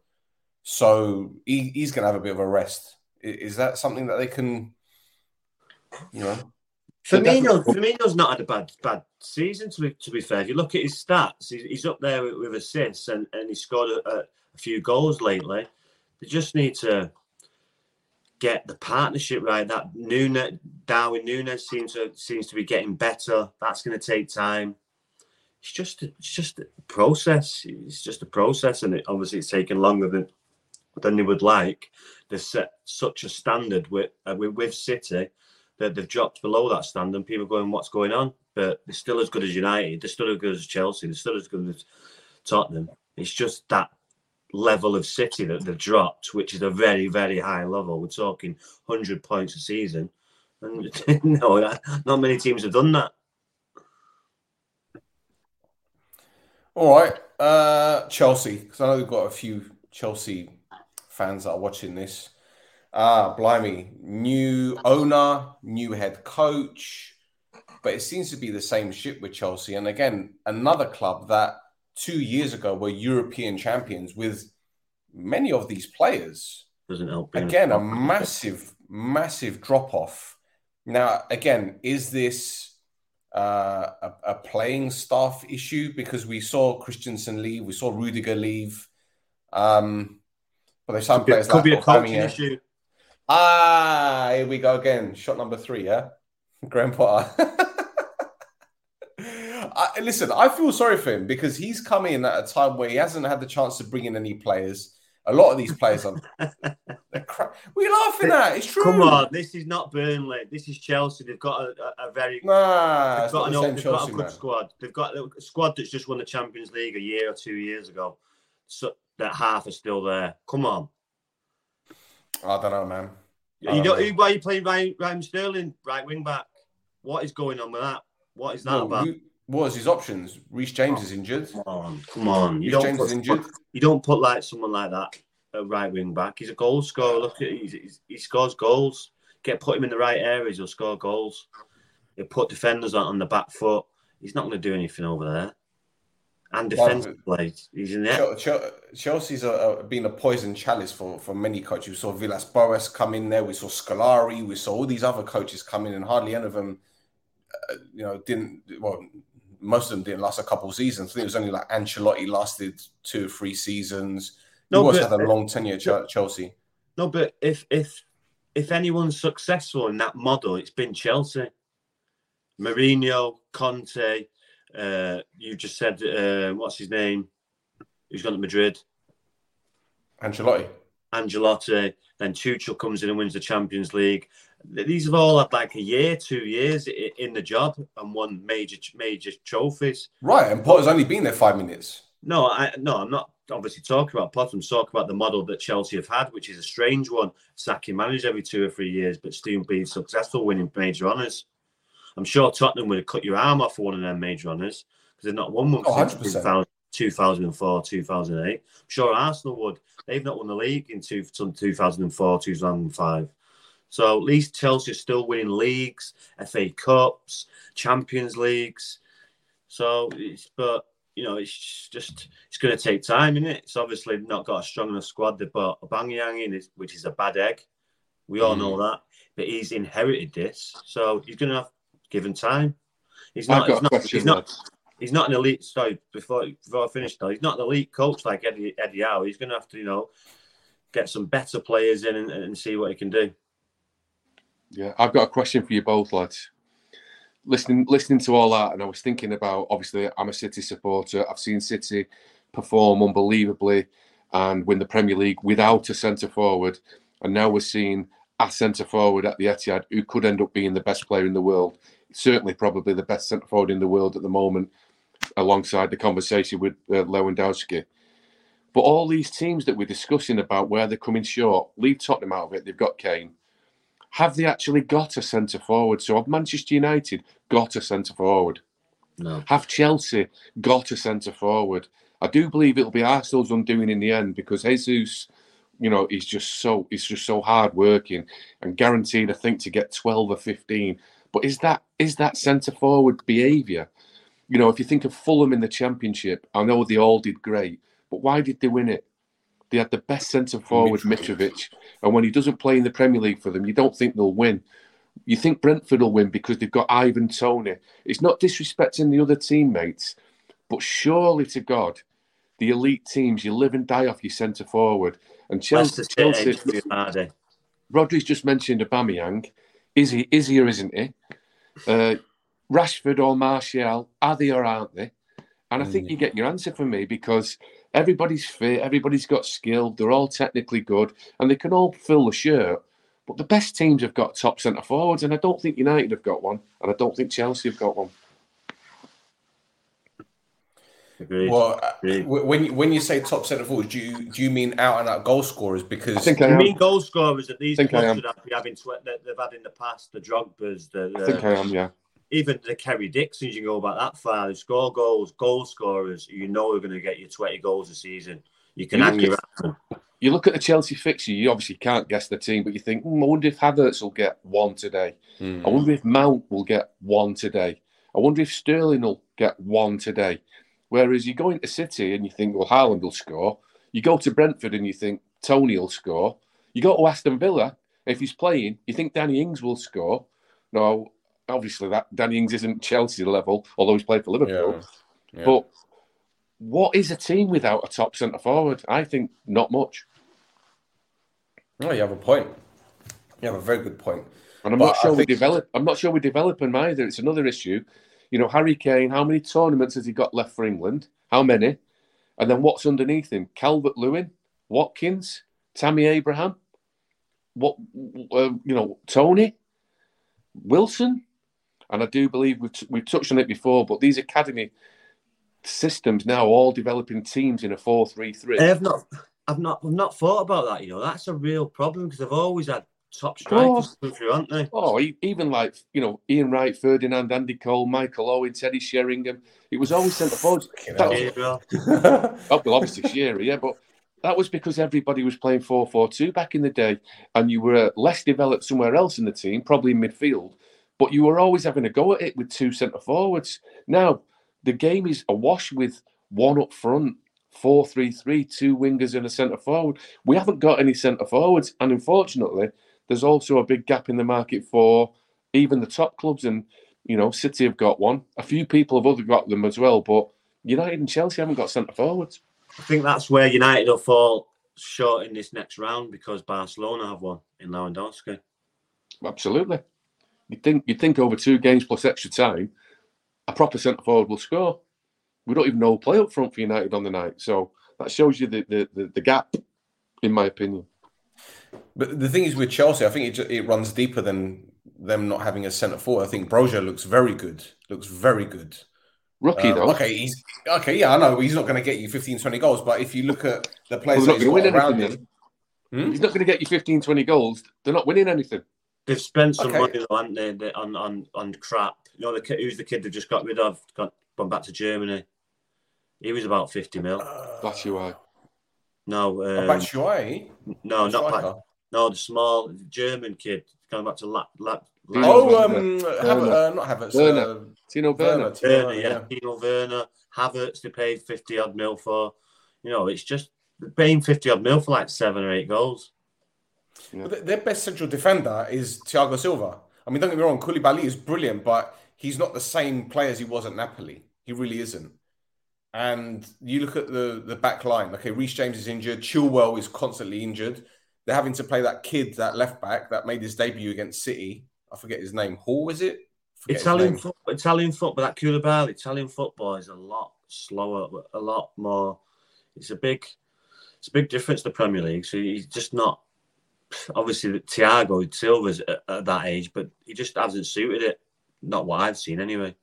so he, he's going to have a bit of a rest. Is that something that they can, you know? Firmino, Firmino's not had a bad bad season. To be to be fair, if you look at his stats, he's, he's up there with, with assists, and, and he scored a, a, a few goals lately. They just need to get the partnership right. That Nunez, Darwin Nunez seems to seems to be getting better. That's going to take time. It's just it's just a process. It's just a process, and it, obviously it's taken longer than than they would like. They set such a standard with uh, with, with City that they've dropped below that standard. People going, "What's going on?" But they're still as good as United. They're still as good as Chelsea. They're still as good as Tottenham. It's just that level of City that they've dropped, which is a very, very high level. We're talking 100 points a season. And [laughs] no, not many teams have done that. All right. Uh, Chelsea, because I know we've got a few Chelsea fans that are watching this. Ah, blimey. New owner, new head coach. But it seems to be the same ship with Chelsea. And again, another club that two years ago were European champions with many of these players. Doesn't help. Again, a massive, massive drop off. Now, again, is this uh, a, a, playing staff issue? Because we saw Christensen leave, we saw Rudiger leave. Um, but there's some could players be, could like be a coaching issue. Ah, here we go again. Shot number three, yeah? [laughs] Graham Potter. [laughs] I, listen, I feel sorry for him because he's come in at a time where he hasn't had the chance to bring in any players. A lot of these players are [laughs] crap. We're laughing at it's true. Come on, this is not Burnley. This is Chelsea. They've got a, a, a very nah, they've got, an, they've Chelsea, got a good man. squad. They've got a squad that's just won the Champions League a year or two years ago. So that half are still there. Come on. I don't know, man. You know, why are you playing Ryan, Ryan Sterling right wing back? What is going on with that? What is that Well, about? what was his options? Reece James is injured. Come on, come on. You Reece don't James put, is injured. You don't put like someone like that at right wing back. He's a goal scorer. Look at he's, he's, he scores goals. Get put him in the right areas, he'll score goals. He'll put defenders on, on the back foot. He's not going to do anything over there. And defensively, he's in there. Chel- Chel- Chelsea's been a poison chalice for, for many coaches. We saw Villas Boas come in there. We saw Scolari. We saw all these other coaches come in, and hardly any of them, uh, you know, didn't. Well, most of them didn't last a couple of seasons. I think it was only like Ancelotti lasted two or three seasons. He No, always but- had a long tenure at Chelsea. No, but if if if anyone's successful in that model, it's been Chelsea. Mourinho, Conte, uh, you just said uh, what's his name? Who's gone to Madrid? Ancelotti. Angelotti. Then Tuchel comes in and wins the Champions League. These have all had like a year, two years in the job and won major major trophies. Right, and Potter's only been there five minutes. No, I no, I'm not obviously talking about Potter. I'm talking about the model that Chelsea have had, which is a strange one. Sacking managers every two or three years, but still being successful, winning major honours. I'm sure Tottenham would have cut your arm off for one of them major honours because they've not won one Oh, since 2000 2004, 2008. I'm sure Arsenal would. They've not won the league in two, 2004, 2005. So at least Chelsea are still winning leagues, FA Cups, Champions Leagues. So, it's, but you know, it's just it's going to take time, isn't it? It's obviously not got a strong enough squad. They brought Aubameyang in, which is a bad egg. We all know mm. that, but he's inherited this, so he's going to have given time. He's not. He's not, he's not. He's not an elite. Sorry, before before I finish though, he's not an elite coach like Eddie Eddie Howe. He's going to have to, you know, get some better players in and, and see what he can do. Yeah, I've got a question for you both, lads. Listening, listening to all that, and I was thinking about. Obviously, I'm a City supporter. I've seen City perform unbelievably and win the Premier League without a centre forward, and now we're seeing a centre forward at the Etihad who could end up being the best player in the world. Certainly, probably the best centre forward in the world at the moment, alongside the conversation with uh, Lewandowski. But all these teams that we're discussing about where they're coming short, leave Tottenham out of it. They've got Kane have they actually got a centre forward? So have Manchester United got a centre forward? No, Have Chelsea got a centre forward? I do believe it'll be Arsenal's undoing in the end because Jesus, you know, is just so he's just so hard working and guaranteed, I think, to get twelve or fifteen. But is that is that centre forward behaviour? You know, if you think of Fulham in the Championship, I know they all did great, but why did they win it? They had the best centre forward, Mitrovic, and when he doesn't play in the Premier League for them, you don't think they'll win. You think Brentford will win because they've got Ivan Toney. It's not disrespecting the other teammates, but surely to God, the elite teams, you live and die off your centre forward. And Chelsea, Chelsea. Rodri's just mentioned Aubameyang. Is he? Is he or isn't he? Uh, Rashford or Martial? Are they or aren't they? And I think you get your answer from me because everybody's fit, everybody's got skill, they're all technically good, and they can all fill the shirt. But the best teams have got top centre forwards, and I don't think United have got one, and I don't think Chelsea have got one. Agreed. Well, uh, Agreed. when you- when you say top centre forwards, do you do you mean out and out goal scorers? Because I think I You am. mean goal scorers that these Think clubs should have, be having tw- that they've had in the past, the Drogba's, the, I think I am. Yeah. even the Kerry Dixons, you can go back that far. They score goals, goal scorers. You know are going to get you 20 goals a season. You can You hang look your at- You look at the Chelsea fixture. You obviously can't guess the team, but you think, hmm, I wonder if Havertz will get one today. I wonder if Mount will get one today. I wonder if Sterling will get one today. Whereas you go into City and you think, well, Haaland will score. You go to Brentford and you think Toney will score. You go to Aston Villa, if he's playing, you think Danny Ings will score. No, obviously that Danny Ings isn't Chelsea level, although he's played for Liverpool. Yeah. Yeah. But what is a team without a top centre forward? I think not much. Oh, you have a point. You have a very good point. And I'm But not sure we develop. I'm not sure we develop him either. It's another issue. You know, Harry Kane. How many tournaments has he got left for England? How many? And then what's underneath him? Calvert Lewin, Watkins, Tammy Abraham. What uh, you know, Toney, Wilson, and I do believe we've, we've touched on it before. But these academy systems now all developing teams in a four-three-three. I've not, I've not, I've not thought about that. You know, that's a real problem because they've always had top course. strikers come through, haven't they? Oh, e- even like you know Ian Wright, Ferdinand, Andy Cole, Michael Owen, Teddy Sheringham. It was always centre forwards. Fucking That hell. was, Gabriel. [laughs] [laughs] oh, well, obviously Shearer, yeah, but that was because everybody was playing 4-4-2 back in the day, and you were less developed somewhere else in the team, probably in midfield. But you were always having a go at it with two centre forwards. Now the game is awash with one up front, 4-3-3, two wingers and a centre forward. We haven't got any centre forwards, and unfortunately, there's also a big gap in the market for even the top clubs. And you know, City have got one. A few people have other got them as well, but United and Chelsea haven't got centre forwards. I think that's where United will fall short in this next round because Barcelona have one in Lewandowski. Absolutely. You think you think over two games plus extra time, a proper centre forward will score. We don't even know who play up front for United on the night, so that shows you the the, the, the gap, in my opinion. But the thing is with Chelsea, I think it, ju- it runs deeper than them not having a centre forward. I think Broja looks very good. Looks very good. Rookie Um, though, okay, he's okay. Yeah, I know he's not going to get you 15, 20 goals, but if you look at the players they're that not he's got around him, then. He's not going to get you 15, 20 goals. They're not winning anything. They've spent some Okay. money though, haven't they, they- on, on on crap. You know, the kid, who's the kid they've just got rid of? Got gone back to Germany. He was about fifty mil. That's you are. No, uh, um, Batshuayi, no, not striker. back, no, the small German kid going back to Lap. Lap, Timo Oh, um, Werner. Havertz, uh, not Havertz. Werner. Uh, Timo Werner. Werner. Timo Werner, Werner, yeah, Timo Werner, Havertz. They paid fifty odd mil for. You know, it's just they're paying fifty odd mil for like seven or eight goals. But their best central defender is Thiago Silva. I mean, don't get me wrong, Koulibaly is brilliant, but he's not the same player as he was at Napoli. He really isn't. And you look at the the back line. Okay, Reece James is injured. Chilwell is constantly injured. They're having to play that kid, that left back that made his debut against City. I forget his name. Hall is it? Italian name. foot, Italian football, that Koulibaly, Italian football is a lot slower, a lot more. It's a big, it's a big difference to the Premier League. So he's just not. Obviously, Thiago Silva's at, at that age, but he just hasn't suited it. Not what I've seen, anyway.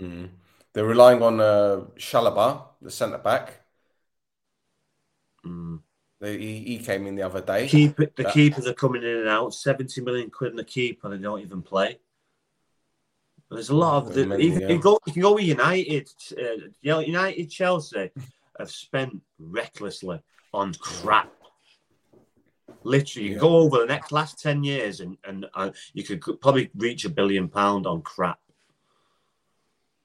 Mhm. They're relying on uh, Chalobah, the centre back. Mm. They, he, he came in the other day. Keep the That- keepers are coming in and out. Seventy million quid in the keeper, they don't even play. There's a lot of the, Many, even, yeah. you, go, you can go with United. Uh, United, Chelsea have spent recklessly on crap. Literally, you go over the next last ten years, and and uh, you could probably reach a billion pound on crap.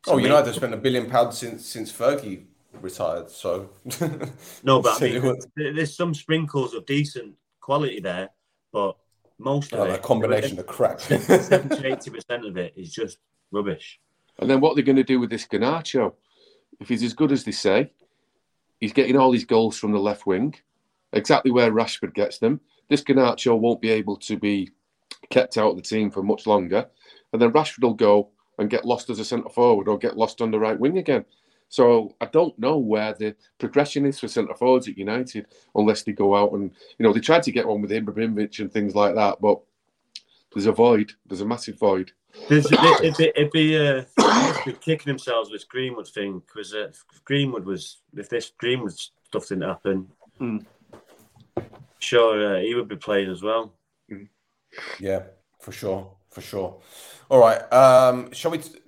Oh, United have spent a billion pounds since since Fergie retired. So [laughs] no, but I mean, there's some sprinkles of decent quality there, but most of oh, it, a combination of crap. [laughs] 70 80 percent of it is just rubbish. And then what are they going to do with this Garnacho? If he's as good as they say, he's getting all his goals from the left wing, exactly where Rashford gets them. This Garnacho won't be able to be kept out of the team for much longer, and then Rashford will go and get lost as a centre forward or get lost on the right wing again. So I don't know where the progression is for centre forwards at United unless they go out and you know they tried to get one with Ibrahimovic and things like that, but there's a void. There's a massive void. There's, it'd, be, [coughs] it'd be, uh, be [coughs] kicking themselves with Greenwood thing because uh, Greenwood was if this Greenwood stuff didn't happen, Mm. sure uh, he would be playing as well. Yeah, for sure, for sure. All right, um, shall we? T-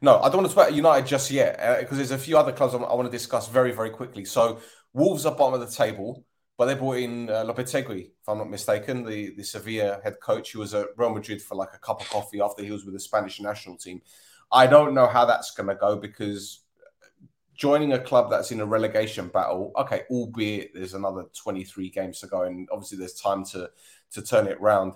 no, I don't want to talk about United just yet because there's a few other clubs I want to discuss very, very quickly. So Wolves are bottom of the table, but they brought in uh, Lopetegui, if I'm not mistaken, the the Sevilla head coach who was at Real Madrid for like a cup of coffee after he was with the Spanish national team. I don't know how that's going to go because joining a club that's in a relegation battle, okay, albeit there's another 23 games to go, and obviously there's time to to turn it round.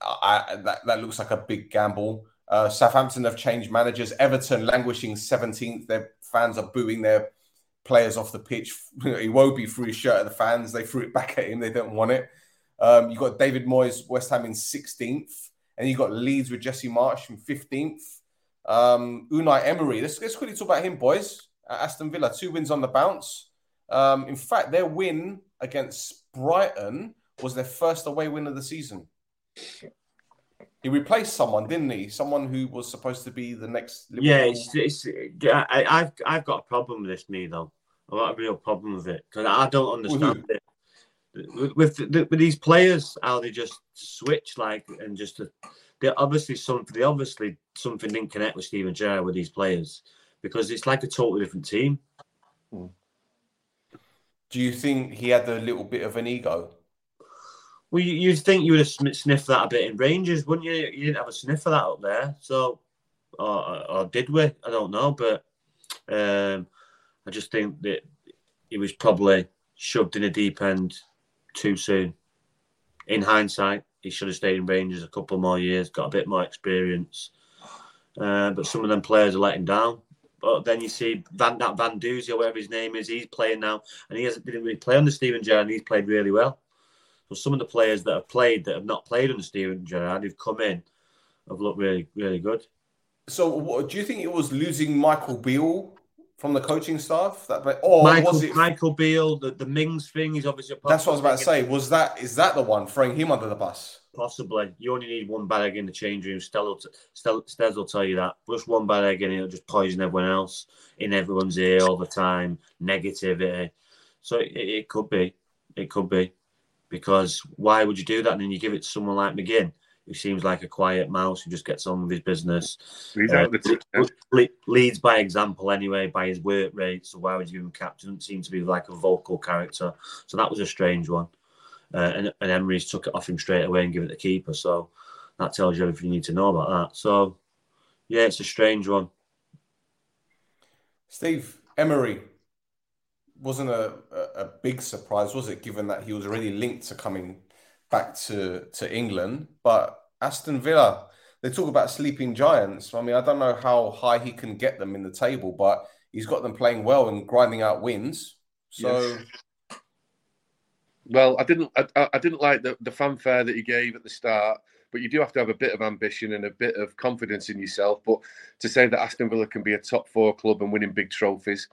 I, that, that looks like a big gamble. Uh, Southampton have changed managers. Everton languishing 17th. Their fans are booing their players off the pitch. [laughs] Iwobi threw his shirt at the fans. They threw it back at him. They don't want it. Um, you got David Moyes, West Ham in 16th, and you've got Leeds with Jesse Marsch in 15th. Um, Unai Emery. Let's, let's quickly talk about him, boys. At Aston Villa, two wins on the bounce. Um, in fact, their win against Brighton was their first away win of the season. He replaced someone, didn't he? Someone who was supposed to be the next. Liverpool. Yeah, it's, it's I, I've I've got a problem with this, me though. I've got a real problem with it because I don't understand it. With, with, with these players, how they just switch like and just they obviously something they obviously something didn't connect with Steven Gerrard with these players because it's like a totally different team. Hmm. Do you think he had a little bit of an ego? Well, you, you'd think you would have sniffed that a bit in Rangers, wouldn't you? You didn't have a sniff of that up there, so or, or did we? I don't know, but um, I just think that he was probably shoved in a deep end too soon. In hindsight, he should have stayed in Rangers a couple more years, got a bit more experience. Uh, but some of them players are letting down. But then you see Van that Van Doozy or whatever his name is, he's playing now, and he hasn't didn't really play under Steven Gerrard, he's played really well. So some of the players that have played that have not played under Steven Gerrard, who've come in, have looked really, really good. So, what, do you think it was losing Michael Beale from the coaching staff that, or Michael, was it? Michael Beale, the, the Mings thing is obviously. A That's what I was about to say. Was that is that the one throwing him under the bus? Possibly. You only need one bad egg in the change room. Stell, Stell, Stez will tell you that. Just one bad egg and it'll just poison everyone else in everyone's ear all the time. Negativity. So it, it could be. It could be. Because why would you do that? And then you give it to someone like McGinn, who seems like a quiet mouse who just gets on with his business. He's Uh, out the team. now. le- leads by example anyway, by his work rate. So why would you give him captain? Doesn't seem to be like a vocal character. So that was a strange one. Uh, and, and Emery's took it off him straight away and give it to the keeper. So that tells you everything you need to know about that. So yeah, it's a strange one. Steve Emery wasn't a, a, big surprise, was it? Given that he was already linked to coming back to to England, but Aston Villa. They talk about sleeping giants. I mean, I don't know how high he can get them in the table, but he's got them playing well and grinding out wins. So Well, I didn't. I- I didn't like the, the fanfare that he gave at the start. But you do have to have a bit of ambition and a bit of confidence in yourself. But to say that Aston Villa can be a top four club and winning big trophies,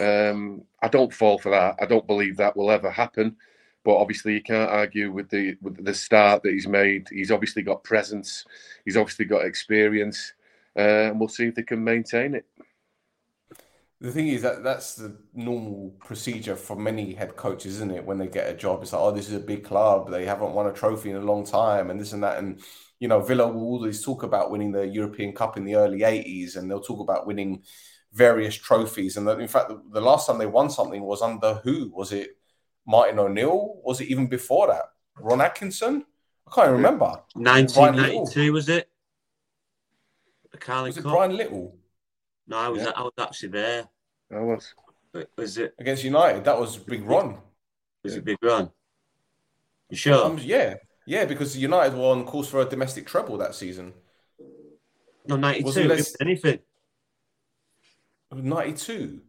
um, I don't fall for that. I don't believe that will ever happen. But obviously, you can't argue with the with the start that he's made. He's obviously got presence. He's obviously got experience, uh, and we'll see if they can maintain it. The thing is that that's the normal procedure for many head coaches, isn't it? When they get a job, it's like, oh, this is a big club. They haven't won a trophy in a long time, and this and that. And you know, Villa will always talk about winning the European Cup in the early '80s, and they'll talk about winning various trophies. And in fact, the, the last time they won something was under who? Was it Martin O'Neill? Was it even before that? Ron Atkinson. I can't even remember. 1992 was it? The Carling Was it Cup. Brian Little No, I was Yeah. I was actually there. I was. Was it against United? That was Big Ron. was it Big Ron? You sure? Um, yeah, yeah, because United were on course for a domestic treble that season. no, 92. was it less- anything. Ninety-two.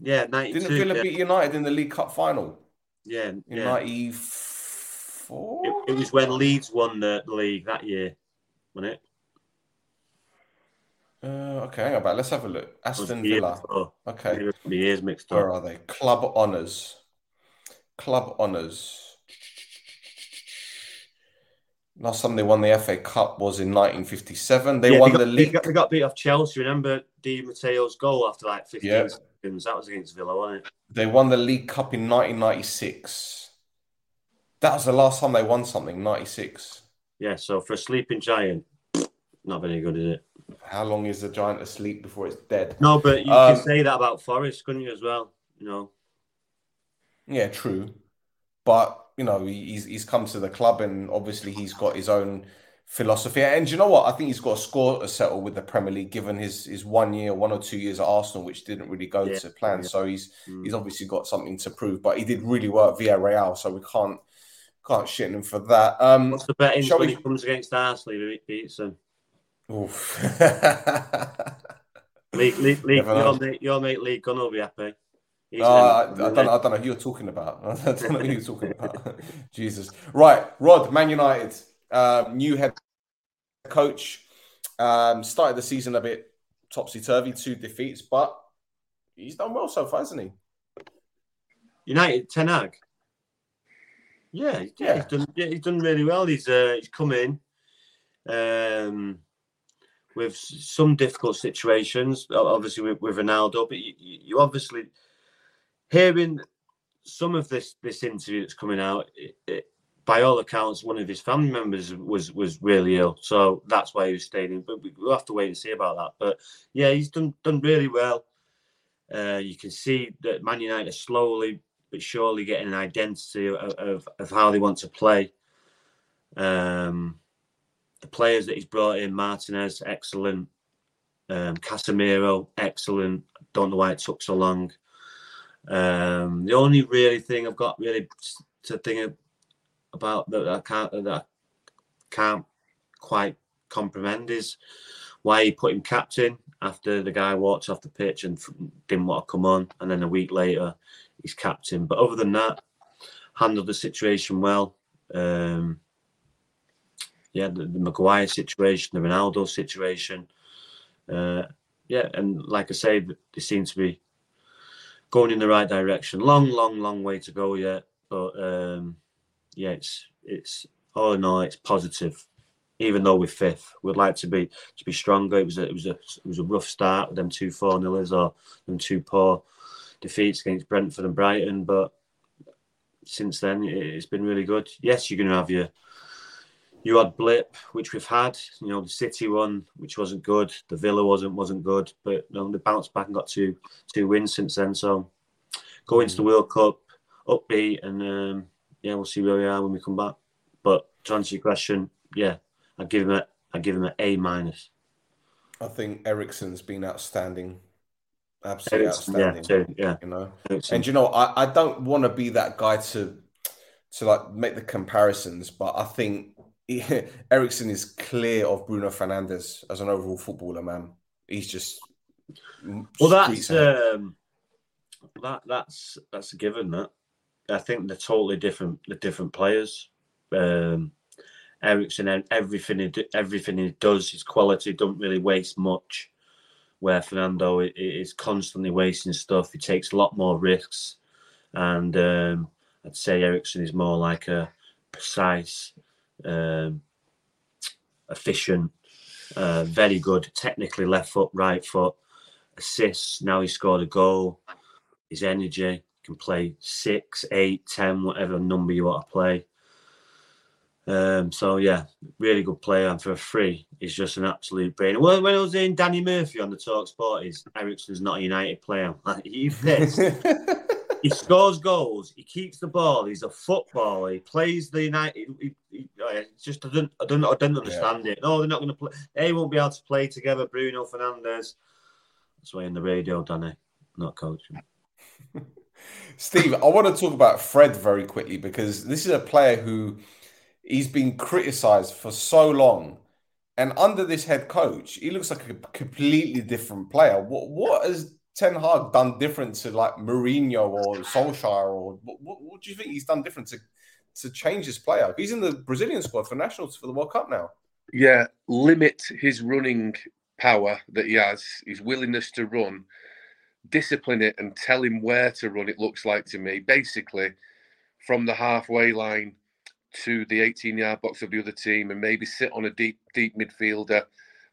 Yeah, 92. Didn't Villa yeah. beat United in the League Cup final yeah, in yeah. ninety-four? It, it was when Leeds won the league that year, wasn't it? Uh, okay, hang about. Let's have a look. Aston Villa. before. Okay, The years mixed up. where are they? Club honors. Club honors. Last time they won the FA Cup was in 1957. They Yeah, won got, the They league. got, they got beat off Chelsea. Remember Di Matteo's goal after like 15 Yeah. seconds? That was against Villa, wasn't it? They won the League Cup in 1996. That was the last time they won something. 96. Yeah, so for a sleeping giant, not very good, is it? How long is the giant asleep before it's dead? No, but you Um, can say that about Forest, couldn't you, as well? You know, Yeah, true. But you know, he's he's come to the club, and obviously he's got his own philosophy. And you know what? I think he's got a score to settle with the Premier League, given his his one year, one or two years at Arsenal, which didn't really go Yeah, to plan. yeah. So he's Mm. he's obviously got something to prove. But he did really well at Villarreal, so we can't can't shit him for that. Um, what's the betting when we- he comes against Arsenal? He beats them. oof. [laughs] League, league, league, your mate, your mate Lee Gunn will be happy. He's Uh, I, I don't know. I don't know who you're talking about. [laughs] I don't know who you're talking about. [laughs] Jesus. Right, Rod, Man United, um, new head coach. Um, started the season a bit topsy turvy, two defeats, but he's done well so far, hasn't he? United, Ten Hag. Yeah, yeah, Yeah. he's done. Yeah, he's done really well. He's uh, he's come in um, with some difficult situations, obviously with, with Ronaldo. But you, you you obviously hearing some of this this interview that's coming out. It, it, by all accounts, one of his family members was was really ill, so that's why he was staying in. But we- we'll have to wait and see about that. But yeah, he's done done really well. Uh, you can see that Man United are slowly but surely getting an identity of, of, of how they want to play. Um, the players that he's brought in, Martinez, excellent. Um, Casemiro, excellent. Don't know why it took so long. Um, the only really thing I've got really to think about that I can't that I can't quite comprehend is why he put him captain after the guy walked off the pitch and didn't want to come on, and then a week later he's captain. But other than that, handled the situation well. Um, yeah, the, the Maguire situation, the Ronaldo situation. Uh, yeah, and like I say, they seem to be going in the right direction. Long, long, long way to go yet, but um, yeah, it's it's all in all, it's positive. Even though we're fifth, we'd like to be to be stronger. It was a, it was a it was a rough start with them two four nillers or them two poor defeats against Brentford and Brighton, but since then it- it's been really good. Yes, you're going to have your you had blip, which we've had. You know, the City one, which wasn't good. The Villa wasn't wasn't good, but you know, they bounced back and got two two wins since then. So go into the World Cup upbeat, and um, yeah, we'll see where we are when we come back. But to answer your question, yeah, I give him a I give him an A minus. I think Eriksen's been outstanding. Absolutely Eriksen, Yeah, outstanding. too, yeah. You know, Eriksen. and you know, I, I don't want to be that guy to to like make the comparisons, but I think [laughs] Eriksen is clear of Bruno Fernandes as an overall footballer, man. He's just Well, that's um, that that's that's a given. That I think they're totally different. The different players. Um, Eriksen and everything he do, everything he does, his quality don't really waste much. Where Fernando is constantly wasting stuff. He takes a lot more risks, and um, I'd say Eriksen is more like a precise, um, efficient, uh, very good technically left foot, right foot assists. Now he scored a goal. His energy can play six, eight, ten, whatever number you want to play. Um, so yeah, really good player, and for free, he's just an absolute brain. Well, when I was in Danny Murphy on the Talk Sport, is Eriksen's not a United player. [laughs] I'm like, you pissed? [laughs] he scores goals. He keeps the ball. He's a footballer. He plays the United. He, he, oh, I just I don't I don't I don't understand it. No, they're not going to play. They won't be able to play together. Bruno Fernandes. That's why in the radio, Danny, not coaching. [laughs] Steve, I want to talk about Fred very quickly because this is a player who he's been criticised for so long, and under this head coach, he looks like a completely different player. What what has Ten Hag done different to like Mourinho or Solskjaer, or what, what, what do you think he's done different to to change his player? He's in the Brazilian squad for nationals for the World Cup now. Yeah, limit his running power that he has, his willingness to run, discipline it, and tell him where to run. It looks like to me, basically, from the halfway line to the 18 yard box of the other team, and maybe sit on a deep, deep midfielder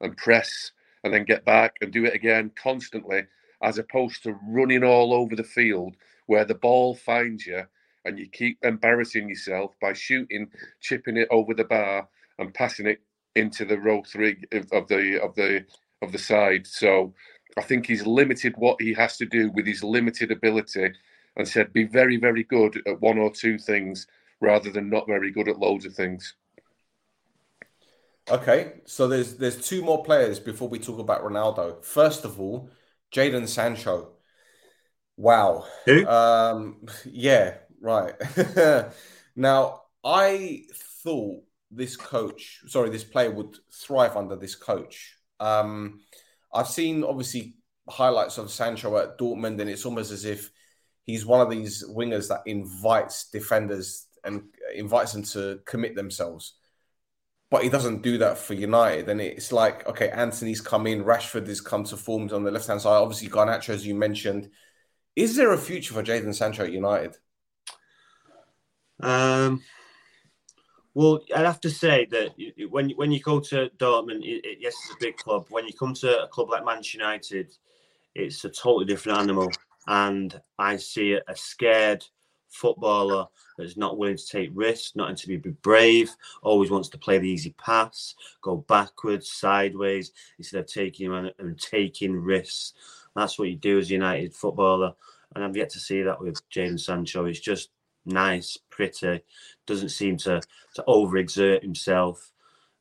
and press, and then get back and do it again constantly as opposed to running all over the field where the ball finds you and you keep embarrassing yourself by shooting, chipping it over the bar and passing it into the row three of the of the of the side. So I think he's limited what he has to do with his limited ability and said be very, very good at one or two things rather than not very good at loads of things. Okay, so there's there's two more players before we talk about Ronaldo. First of all, Jadon Sancho. Wow. Who? Um, yeah, right. [laughs] now, I thought this coach, sorry, this player would thrive under this coach. Um, I've seen obviously highlights of Sancho at Dortmund, and it's almost as if he's one of these wingers that invites defenders and invites them to commit themselves but he doesn't do that for United. And it's like, okay, Antony's come in, Rashford has come to form on the left hand side. Obviously, Garnacho, as you mentioned. Is there a future for Jadon Sancho at United? Um, well, I'd have to say that when when you go to Dortmund, it, it, yes, it's a big club. When you come to a club like Manchester United, it's a totally different animal. And I see a scared footballer that's not willing to take risks, not to be brave, always wants to play the easy pass, go backwards, sideways, instead of taking and, and taking risks. That's what you do as a United footballer. And I've yet to see that with Jadon Sancho. It's just nice, pretty, doesn't seem to, to overexert himself,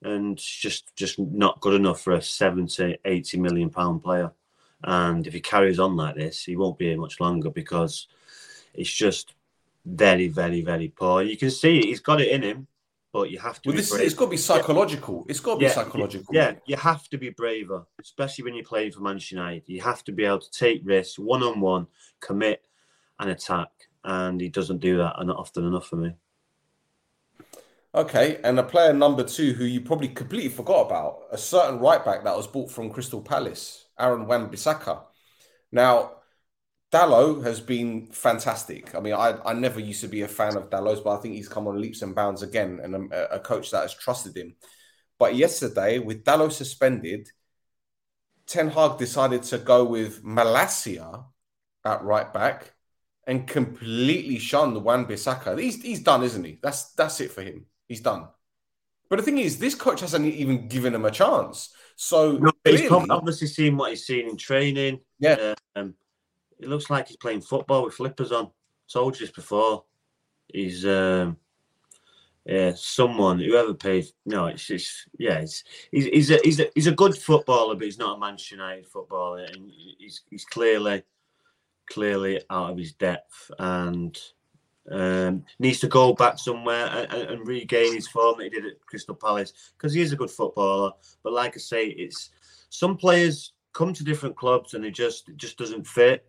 and just just not good enough for a 70, 80 million pound player. And if he carries on like this, he won't be here much longer because it's just very, very, very poor. You can see he's got it in him, but you have to. Well, this it's got to be psychological. It's got to be psychological. Yeah, you have to be braver, especially when you're playing for Manchester United. You have to be able to take risks, one on one, commit, and attack. And he doesn't do that, and not often enough for me. Okay, and a player number two who you probably completely forgot about, a certain right back that was bought from Crystal Palace, Aaron Wan-Bissaka. Now, Dalot has been fantastic. I mean, I, I never used to be a fan of Dalot's, but I think he's come on leaps and bounds again, and a, a coach that has trusted him. But yesterday, with Dalot suspended, Ten Hag decided to go with Malacia at right back and completely shun Wan-Bissaka. He's he's done, isn't he? That's that's it for him. He's done. But the thing is, this coach hasn't even given him a chance. So no, clearly, he's obviously seen what he's seen in training. Yeah. Um, it looks like he's playing football with flippers on. Told you this before. He's um, yeah, someone whoever pays. No, it's just yeah, it's he's he's a he's a he's a good footballer, but he's not a Manchester United footballer, and he's he's clearly clearly out of his depth and um, needs to go back somewhere and, and, regain his form that he did at Crystal Palace because he is a good footballer. But like I say, it's some players come to different clubs and it just it just doesn't fit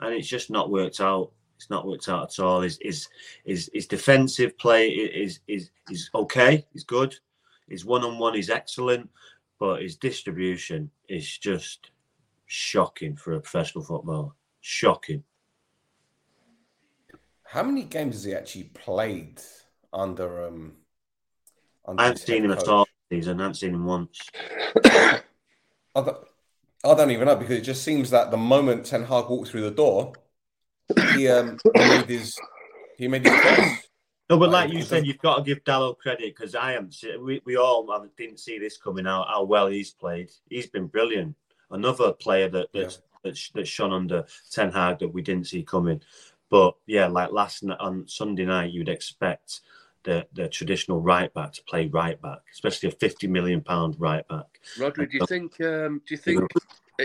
and it's just not worked out. It's not worked out at all. His his his, his defensive play is is is okay. He's good. His one on one is excellent, but his distribution is just shocking for a professional footballer. Shocking. How many games has he actually played under um? Under I haven't seen him coach? at all season. I haven't seen him once. [coughs] I don't even know because it just seems that the moment Ten Hag walked through the door, he um he made his he made his choice. No, but like you said, you've got to give Dalot credit because I am. We, we all didn't see this coming out. How well he's played. He's been brilliant. Another player that that's yeah. that's, that's shone under Ten Hag that we didn't see coming. But yeah, like last night on Sunday night, you'd expect the the traditional right back to play right back, especially a fifty million pound right back. Rodri, do you think? Um, do you think?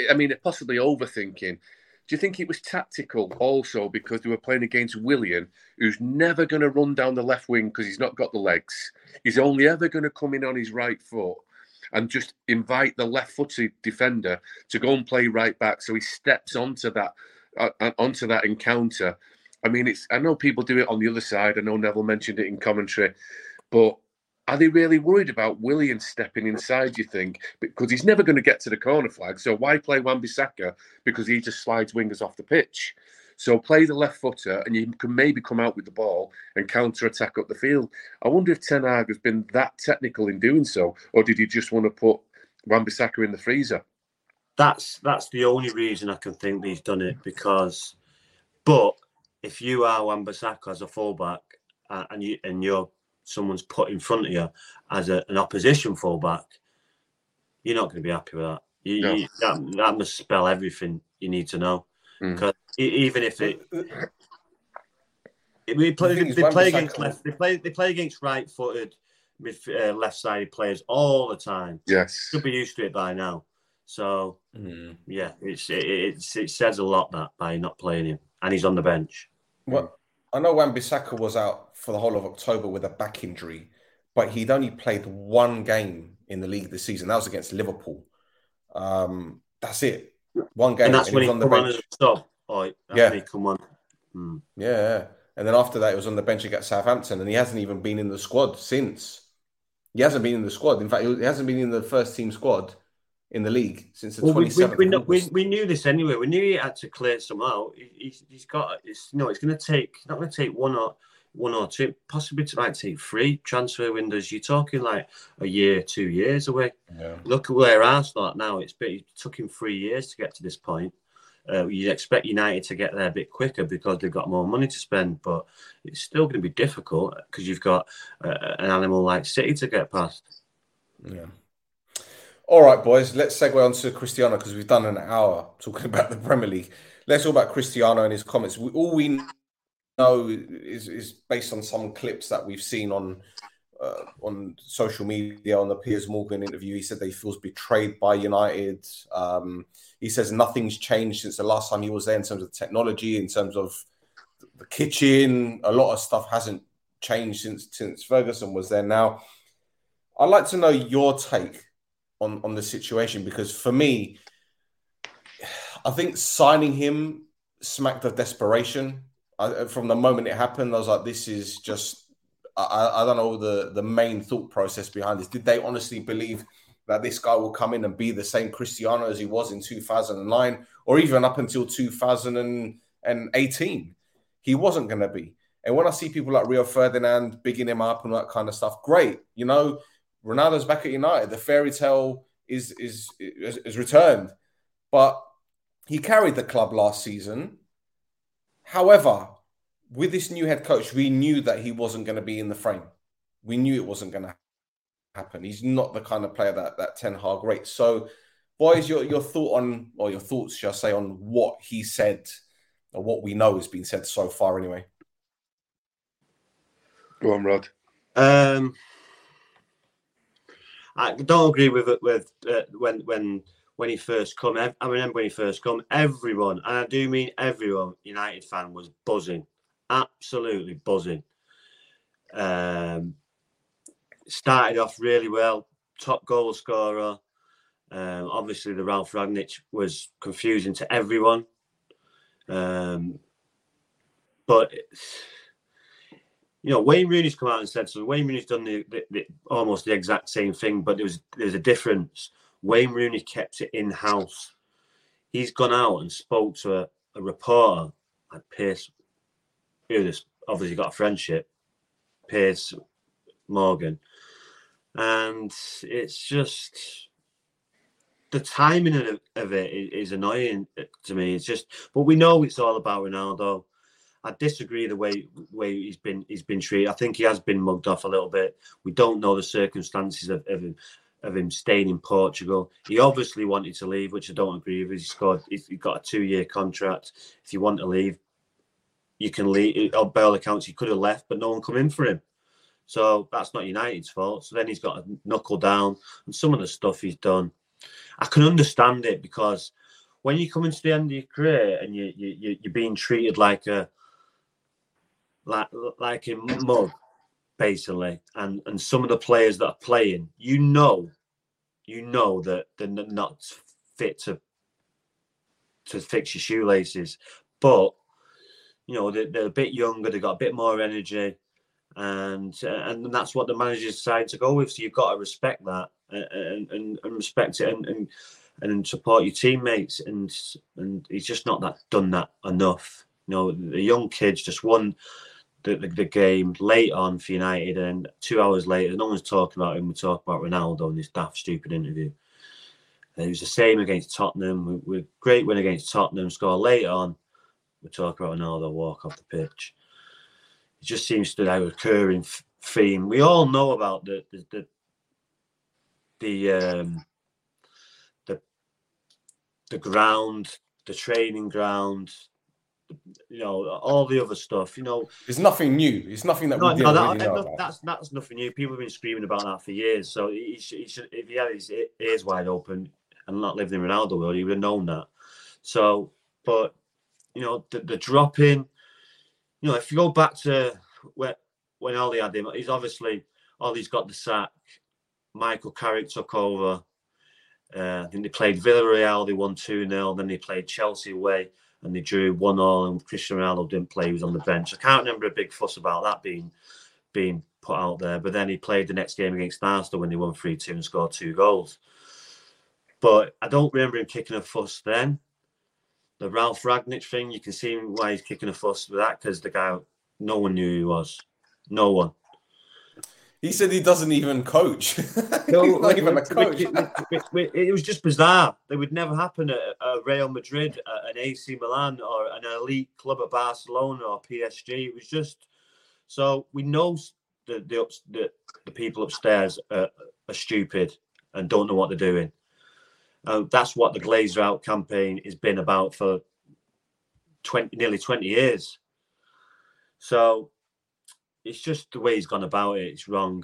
I mean, possibly overthinking. Do you think it was tactical also because they were playing against Willian, who's never going to run down the left wing because he's not got the legs? He's only ever going to come in on his right foot and just invite the left-footed defender to go and play right back, so he steps onto that uh, uh onto that encounter. I mean, it's I know people do it on the other side. I know Neville mentioned it in commentary, but are they really worried about Willian stepping inside, you think? Because he's never going to get to the corner flag. So why play Wan-Bissaka? Because he just slides wingers off the pitch. So play the left footer and you can maybe come out with the ball and counter attack up the field. I wonder if Ten Hag has been that technical in doing so, or did he just want to put Wan-Bissaka in the freezer? That's that's the only reason I can think he's done it because but if you are Wan-Bissaka as a fullback uh, and you and you're someone's put in front of you as a, an opposition fullback, you're not going to be happy with that. You, no. you, that, that must spell everything you need to know. Because mm. even if it, it we play, the they play against left, they play they play against right-footed, uh, left-sided players all the time. Yes, should be used to it by now. So mm. yeah, it's it, it's it says a lot that by not playing him, and he's on the bench. Well, I know Wan-Bissaka was out for the whole of October with a back injury, but he'd only played one game in the league this season. That was against Liverpool. Um, that's it. One game. And that's and when he, he come on as a sub. Oh, yeah. come on. Hmm. Yeah. And then after that, he was on the bench against Southampton, and he hasn't even been in the squad since. He hasn't been in the squad. In fact, he hasn't been in the first team squad in the league since the well, 27th. We, we, we, we, knew this anyway. We knew he had to clear some out. He, has got, it's, you know, it's going to take, not going to take one or one or two, possibly to like take three transfer windows. You're talking like a year, two years away. Yeah. Look at where Arsenal at now. It's been, it took him three years to get to this point. Uh, you'd expect United to get there a bit quicker because they've got more money to spend, but it's still going to be difficult because you've got uh, an animal like City to get past. Yeah. All right, boys, let's segue on to Cristiano because we've done an hour talking [laughs] about the Premier League. Let's talk about Cristiano and his comments. We, all we know is, is based on some clips that we've seen on uh, on social media on the Piers Morgan interview. He said that he feels betrayed by United. Um, he says nothing's changed since the last time he was there in terms of technology, in terms of the kitchen. A lot of stuff hasn't changed since since Ferguson was there. Now, I'd like to know your take on on the situation because for me, I think signing him smacked of desperation. I, from the moment it happened, I was like, "This is just I, I don't know the the main thought process behind this. Did they honestly believe that this guy will come in and be the same Cristiano as he was in 2009 or even up until 2018? He wasn't going to be. And when I see people like Rio Ferdinand bigging him up and that kind of stuff, great. You know, Ronaldo's back at United. The fairy tale is is is, is returned, but he carried the club last season. However, with this new head coach, we knew that he wasn't going to be in the frame. We knew it wasn't going to happen. He's not the kind of player that that Ten Hag rates. So, boys, your your thought on or your thoughts, shall I say, on what he said or what we know has been said so far, anyway. Go on, Rod. Um, I don't agree with it with uh, when when when he first come. I remember when he first come, everyone, and I do mean everyone, United fan was buzzing absolutely buzzing. Um, started off really well, top goal scorer. Um, obviously, the Ralph Rangnick was confusing to everyone. Um, but you know, Wayne Rooney's come out and said so. Wayne Rooney's done the, the, the, almost the exact same thing, but there was there's a difference. Wayne Rooney kept it in house. He's gone out and spoke to a, a reporter Piers who this obviously got a friendship, Piers Morgan, and it's just the timing of, of it is, annoying to me. It's just, but we know it's all about Ronaldo. I disagree the way way he's been he's been treated. I think he has been mugged off a little bit. We don't know the circumstances of, of him of him staying in Portugal. He obviously wanted to leave, which I don't agree with. He scored. He got a two year contract. If you want to leave, you can leave. On all accounts, he could have left, but no one come in for him. So that's not United's fault. So then he's got to knuckle down, and some of the stuff he's done, I can understand it because when you come into the end of your career and you you you're being treated like a like like a mug, basically, and and some of the players that are playing, you know, you know that they're not fit to to fix your shoelaces, but you know they're, they're a bit younger, they've got a bit more energy, and and that's what the managers decide to go with. So you've got to respect that and and, and respect it and, and and support your teammates. And and he's just not that done that enough. You know, the young kids just won the, the, the, game late on for United, and two hours later, no one's talking about him. We talk about Ronaldo in this daft, stupid interview. And it was the same against Tottenham. We, we great win against Tottenham. Score late on. We talk about Ronaldo walk off the pitch. It just seems to be a recurring theme. We all know about the the the, the um, the, the ground, the training ground, you know, all the other stuff. You know, it's nothing new. It's nothing that no, we didn't no, no, about. that's that's nothing new. People have been screaming about that for years. So he should, he should if he had his ears wide open and not lived in Ronaldo world, he would have known that. So, but you know, the, the drop in, you know, if you go back to where when Ole had him, he's obviously Ole's got the sack. Michael Carrick took over. Uh, I think they played Villarreal, they won 2 0. Then they played Chelsea away and they drew 1 all. And Cristiano Ronaldo didn't play, he was on the bench. I can't remember a big fuss about that being being put out there. But then he played the next game against Arsenal when they won 3 2 and scored two goals. But I don't remember him kicking a fuss then. The Ralph Rangnick thing, you can see why he's kicking a fuss with that because the guy, no one knew who he was. No one. He said he doesn't even coach. [laughs] No, not even a coach. it was just bizarre. It would never happen at, at Real Madrid, at an AC Milan, or an elite club at Barcelona or PSG. It was just so we know the the the, the people upstairs are, are stupid and don't know what they're doing. Uh, that's what the Glazer Out campaign has been about for 20, nearly 20 years. So it's just the way he's gone about it. It's wrong,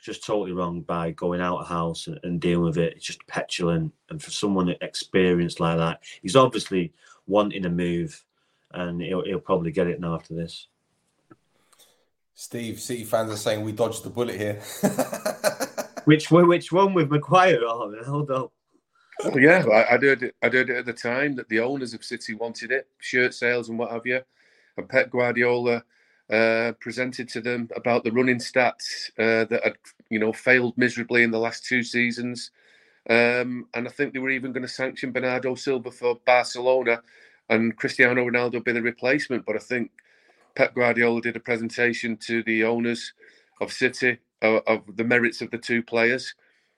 just totally wrong by going out of house and, and dealing with it. It's just petulant. And for someone experienced like that, he's obviously wanting a move and he'll, he'll probably get it now after this. Steve, City fans are saying we dodged the bullet here. [laughs] which one? Which one with Maguire? Oh, hold on. Oh, yeah, I, I heard it. I heard it at the time that the owners of City wanted it, shirt sales and what have you, and Pep Guardiola uh, presented to them about the running stats uh, that had, you know, failed miserably in the last two seasons, um, and I think they were even going to sanction Bernardo Silva for Barcelona, and Cristiano Ronaldo be the replacement. But I think Pep Guardiola did a presentation to the owners of City uh, of the merits of the two players,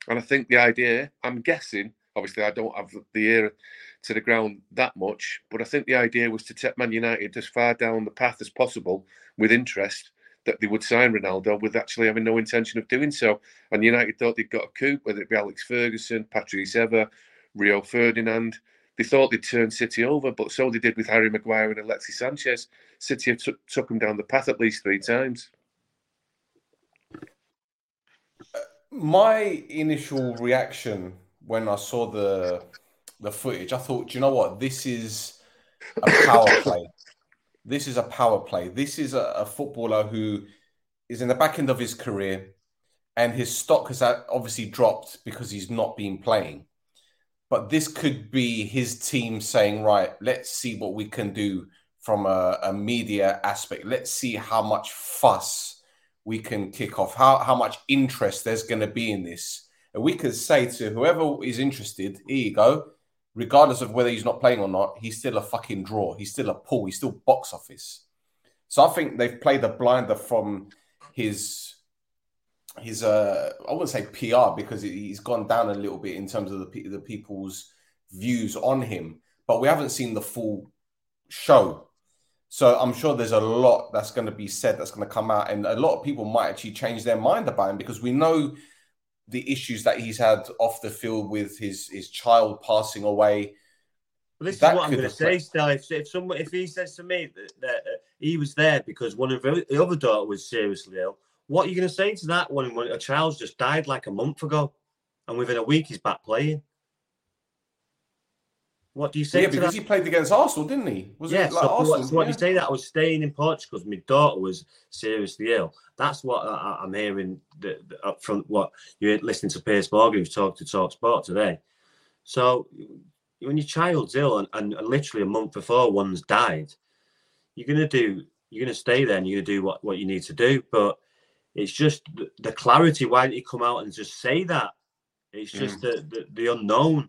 and I think the idea, I'm guessing Obviously, I don't have the ear to the ground that much, but I think the idea was to take Man United as far down the path as possible with interest that they would sign Ronaldo with actually having no intention of doing so. And United thought they'd got a coup, whether it be Alex Ferguson, Patrice Evra, Rio Ferdinand. They thought they'd turn City over, but so they did with Harry Maguire and Alexis Sanchez. City have t- took them down the path at least three times. My initial reaction when I saw the the footage, I thought, do you know what? This is a power [laughs] play. This is a power play. This is a, a, footballer who is in the back end of his career, and his stock has uh, obviously dropped because he's not been playing. But this could be his team saying, right, let's see what we can do from a, a media aspect. Let's see how much fuss we can kick off, how, how much interest there's going to be in this and we could say to whoever is interested, here you go. Regardless of whether he's not playing or not, he's still a fucking draw. He's still a pull. He's still box office. So I think they've played a blinder from his his uh I wouldn't say PR because he's gone down a little bit in terms of the the people's views on him, but we haven't seen the full show. So I'm sure there's a lot that's going to be said that's going to come out, and a lot of people might actually change their mind about him because we know the issues that he's had off the field with his his child passing away. Well, this That is what I'm going to say, still. If, if someone, if he says to me that, that uh, he was there because one of the the other daughter was seriously ill, what are you going to say to that when, when a child's just died like a month ago, and within a week he's back playing? What do you say yeah, because that? he played against Arsenal, didn't he? Was yeah, it like so, what, Arsenal? what do yeah. you say that I was staying in Portugal because my daughter was seriously ill? That's what I, I'm hearing the, the, up from what you're listening to Piers Morgan, who's talked to Talk Sport today. So when your child's ill and, and literally a month before one's died, you're gonna do you're gonna stay there and you're gonna do what, what you need to do. But it's just the, the clarity. Why didn't you come out and just say that? It's just mm. the, the the unknown.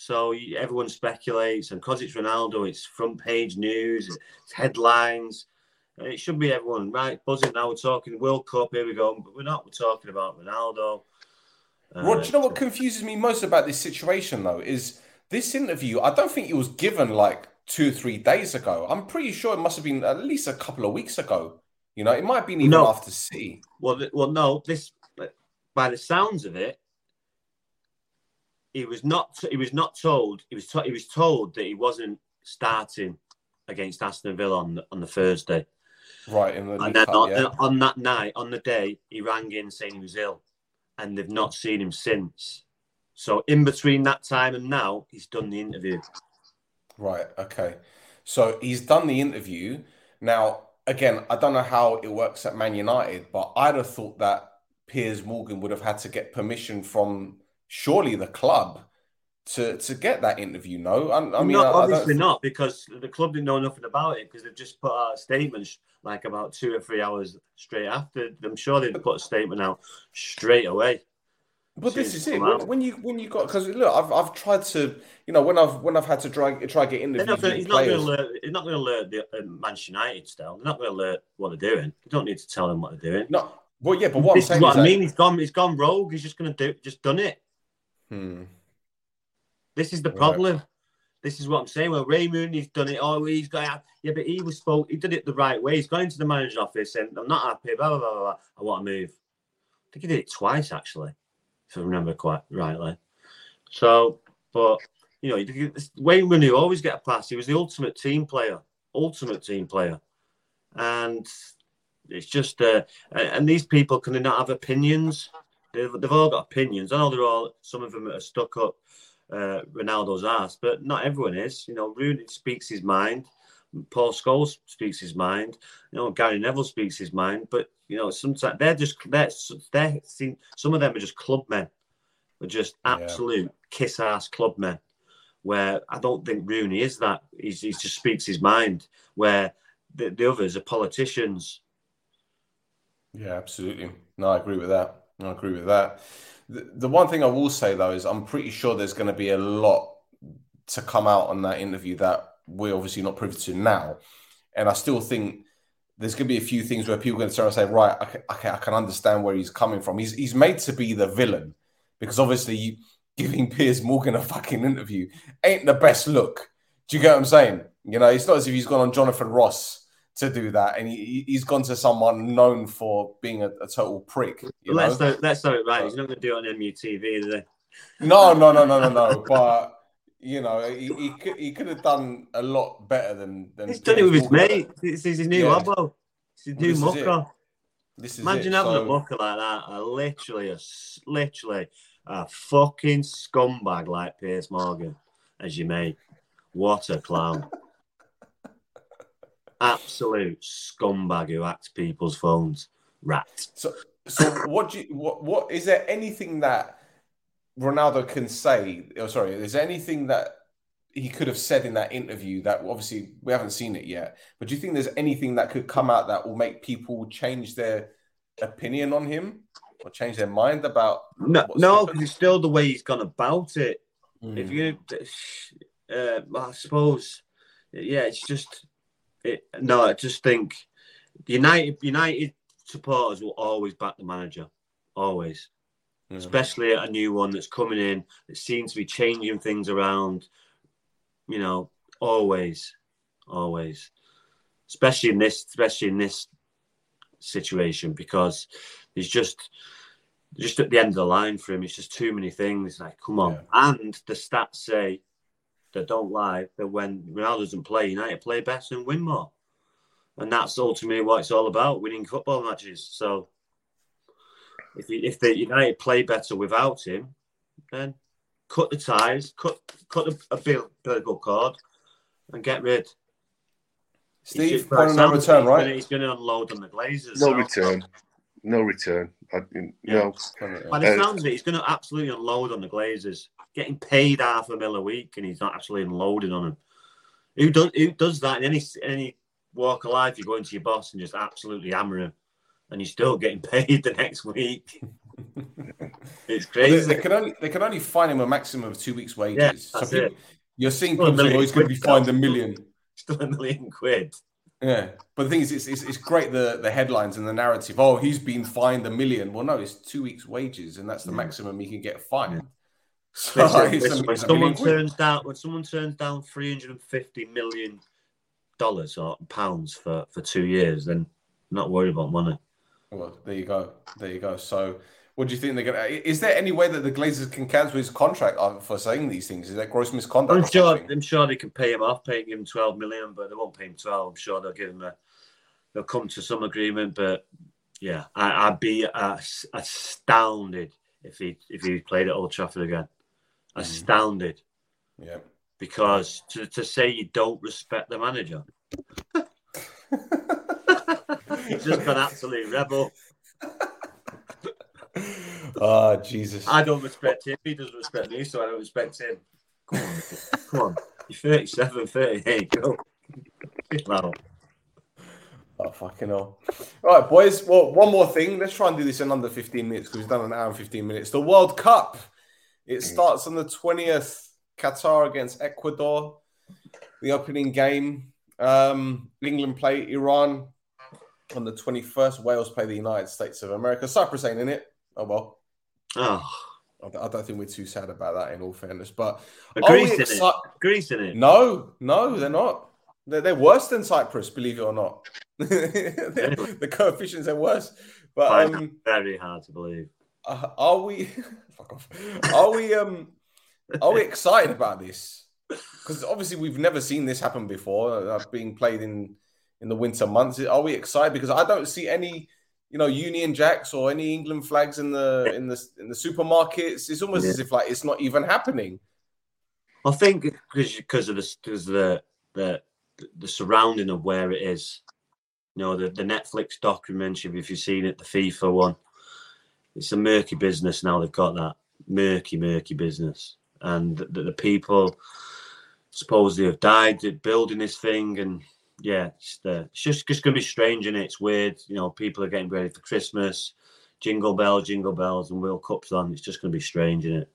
So everyone speculates, and because it's Ronaldo, it's front page news, it's headlines. It should be everyone right buzzing now. We're talking World Cup. Here we go, but we're not. We're talking about Ronaldo. Rod, Uh, do you know what confuses me most about this situation though is this interview. I don't think it was given like two or three days ago. I'm pretty sure it must have been at least a couple of weeks ago. You know, it might have been even No. after City. Well, well, no. This, by the sounds of it, he was not. He was not told. He was. To, he was told that he wasn't starting against Aston Villa on the, on the Thursday, Right in the and then Cup, on, yeah. on that night, on the day, he rang in saying he was ill, and they've not seen him since. So in between that time and now, he's done the interview. Right. Okay. So he's done the interview. Now, again, I don't know how it works at Man United, but I'd have thought that Piers Morgan would have had to get permission from surely the club to to get that interview. No, I, I mean, no, I, I obviously don't. not, because the club didn't know nothing about it because they've just put out a statement like about two or three hours straight after. I'm sure they'd put a statement out straight away. But this is it. When, when you when you got because look, I've I've tried to you know when I've when I've had to try try get interviews not gonna, he's not going to players. alert. He's not going to alert the uh, Manchester United still. They're not going to alert what they're doing. You don't need to tell them what they're doing. No, well, yeah, but what I'm this is what I mean. He's gone. He's gone rogue. He's just going to do. Just done it. Hmm. This is the Right. problem. This is what I'm saying. Well, Wayne Rooney's done it. Oh, he's got yeah, but he was spoke. He did it the right way. He's gone into the manager's office and I'm not happy. Blah blah blah blah. blah. I want to move. I think he did it twice actually, if I remember quite rightly. So, but you know, you- Wayne Rooney always get a pass. He was the ultimate team player, ultimate team player, and it's just uh, and these people can they not have opinions? They've, they've all got opinions. I know they're all some of them are stuck up uh, Ronaldo's ass, but not everyone is. You know, Rooney speaks his mind. Paul Scholes speaks his mind. You know, Gary Neville speaks his mind. But you know, sometimes they're just they're, they're some of them are just club men. They're just Yeah. absolute kiss ass club men. Where I don't think Rooney is that. He's, he just speaks his mind. Where the, the others are politicians. Yeah, absolutely. No, I agree with that. I agree with that. The, the one thing I will say though is I'm pretty sure there's going to be a lot to come out on that interview that we're obviously not privy to now. And I still think there's going to be a few things where people are going to start and say, right, I can, I can, understand where he's coming from. He's, he's made to be the villain because obviously giving Piers Morgan a fucking interview ain't the best look. Do you get what I'm saying? You know, it's not as if he's gone on Jonathan Ross to do that, and he, he's gone to someone known for being a, a total prick. You know? let's not, let's right. He's not going to do it on MUTV, is he? No, no, no, no, no, no. But you know, he, he could he could have done a lot better than than. He's done it with his mate. This is his new Yeah. hobbo. It's his new this mucker. This is Imagine it. having So- a mucker like that. A literally, a literally a fucking scumbag like Piers Morgan as your mate. What a clown! Absolute scumbag who hacks people's phones. Rat. So, so what do you, what what is there anything that Ronaldo can say? Oh, sorry, is there anything that he could have said in that interview that obviously we haven't seen it yet? But do you think there's anything that could come out that will make people change their opinion on him or change their mind about? No, no, because it's still the way he's gone about it. Mm. If you, uh, I suppose, yeah, it's just, it, no, I just think United United supporters will always back the manager, always, Mhm. especially a new one that's coming in that seems to be changing things around. You know, always, always, especially in this, especially in this situation because he's just just at the end of the line for him. It's just too many things. Like, come on. Yeah. And the stats say that don't like that when Ronaldo doesn't play, United play better and win more. And that's ultimately what it's all about, winning football matches. So if if the United play better without him, then cut the ties, cut cut a, a bill, bill cord, and get rid. He's Steve, just- point of no return, like right? He's going to unload on the Glazers. No so- return. No return. I, no. By the Uh, sounds of it, he's going to absolutely unload on the Glazers, getting paid half a mil a week, and he's not actually unloading on them. Who does who does that in any any walk of life? You go into your boss and just absolutely hammer him, and you're still getting [laughs] paid the next week. [laughs] it's But They, crazy. they can only they can only fine him a maximum of two weeks' wages. Yeah, so people, you're seeing people saying, "Oh, million he's going to be fined a million. [laughs] Still a million quid. Yeah, but the thing is, it's, it's, it's great the the headlines and the narrative. Oh, he's been fined a million. Well, no, it's two weeks' wages, and that's the maximum he can get fined. Listen, listen, when someone turns down when someone turns down three hundred and fifty million dollars or pounds for for two years, then not worried about money. Well, there you go. There you go. So, what do you think they're gonna? Is there any way that the Glazers can cancel his contract uh, for saying these things? Is that gross misconduct? I'm sure. I'm sure they can pay him off, paying him 12 million, but they won't pay him 12. I'm sure they'll give him a. They'll come to some agreement, but yeah, I, I'd be uh, astounded if he if he played at Old Trafford again. Mm. Astounded Yeah. because to, to say you don't respect the manager, [laughs] he's just gone absolute rebel. Oh, Jesus. I don't respect him. He doesn't respect me, so I don't respect him. Come on, come on. You're 37, 38. Go. Wow. Oh, fucking hell. All right, boys. Well, one more thing. Let's try and do this in under 15 minutes because we've done an hour and 15 minutes. The World Cup. It starts on the 20th. Qatar against Ecuador. The opening game. Um, England play Iran on the 21st. Wales play the United States of America. Cyprus ain't in it. Oh, well. Oh, I I don't think we're too sad about that, in all fairness. But but Greece in it. Greece in it. No, no, they're not. They're, they're worse than Cyprus, believe it or not. [laughs] the coefficients are worse. But um, very hard to believe. Uh, are we? [laughs] fuck off. Are we? Um, are we excited about this? Because obviously we've never seen this happen before. Uh, being played in in the winter months. Are we excited? Because I don't see any, you know, Union Jacks or any England flags in the in the in the supermarkets. It's almost Yeah. as if like it's not even happening. I think because because of the because the the the surrounding of where it is. You know, the, the Netflix documentary, if you've seen it, the FIFA one. It's a murky business now. They've got that murky, murky business, and the, the people supposedly have died building this thing, and yeah, it's, the, it's just just going to be strange, and it? it's weird. You know, people are getting ready for Christmas, jingle bells, jingle bells, and World Cup's on. It's just going to be strange, is it?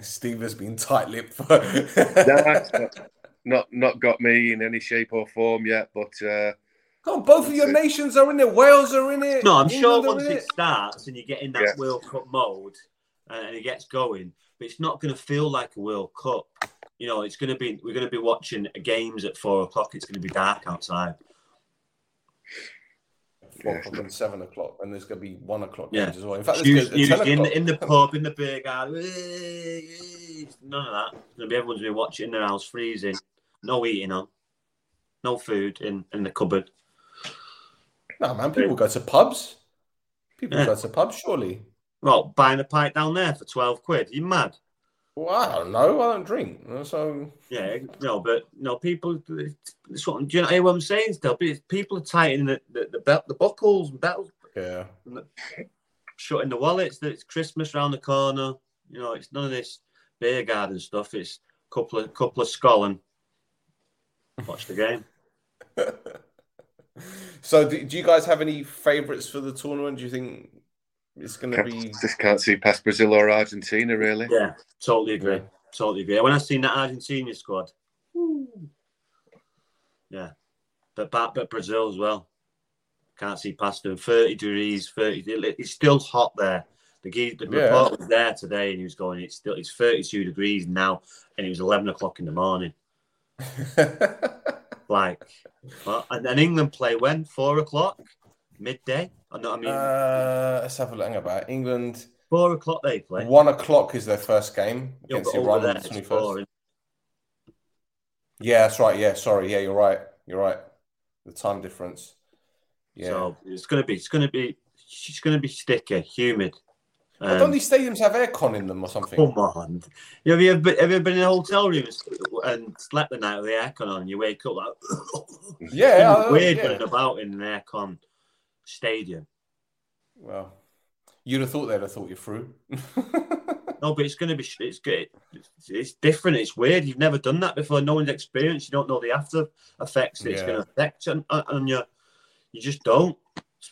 Steve has been tight-lipped for. No, [laughs] not, not not got me in any shape or form yet, but uh, Come on, both of your nations are in it. Wales are in it. No, I'm sure England are once in it starts and you get in that Yeah. World Cup mode uh, and it gets going, but it's not going to feel like a World Cup. You know, it's going to be we're going to be watching games at four o'clock. It's going to be dark outside. Four o'clock and seven o'clock, and there's going to be one o'clock Yeah. games as well. In fact, there's Usually, gonna be a 10 usually in, the, in the pub, in the beer garden, none of that. It's going to be everyone's going to be watching in their house, freezing, no eating on, no food in, in the cupboard. No, man, people go to pubs. People Yeah. go to pubs, surely. Well, buying a pint down there for twelve quid. you mad? Well, I don't know. I don't drink, so Yeah, no, but no, people. It's what, do you know what I'm saying? Still, people are tightening the the, the, belt, the buckles, belts, yeah. shutting the wallets. That it's Christmas round the corner. You know, it's none of this beer garden stuff. It's a couple of couple of skull and watch the game. [laughs] So, do, do you guys have any favourites for the tournament? Do you think it's going to be? just can't see past Brazil or Argentina really. Yeah, totally agree. Yeah. Totally agree. When I seen that Argentina squad, woo. yeah, but but but Brazil as well. Can't see past them. Thirty degrees, thirty. It's still hot there. The, ge- the Yeah. report was there today, and he was going. It's still it's thirty-two degrees now, and it was eleven o'clock in the morning. [laughs] Like, well, and then England play when four o'clock, midday. I know. what I mean, uh, let's have a look about England. four o'clock they play. One o'clock is their first game Yeah, against Iran on the twenty first. Yeah, that's right. Yeah, sorry. Yeah, you're right. You're right. The time difference. Yeah. So it's gonna be, it's gonna be, it's gonna be sticky, humid. But don't Um, these stadiums have aircon in them or something? come on, have you ever been, have you ever been in a hotel room and slept the night with the aircon on? You wake up like [laughs] Yeah, I- weird yeah. running about in an aircon stadium. Well, you'd have thought they'd have thought you through. No, but it's going to be it's good. It's, it's different. It's weird. You've never done that before. No one's experienced. You don't know the after effects that it's going to affect on, on you. You just don't.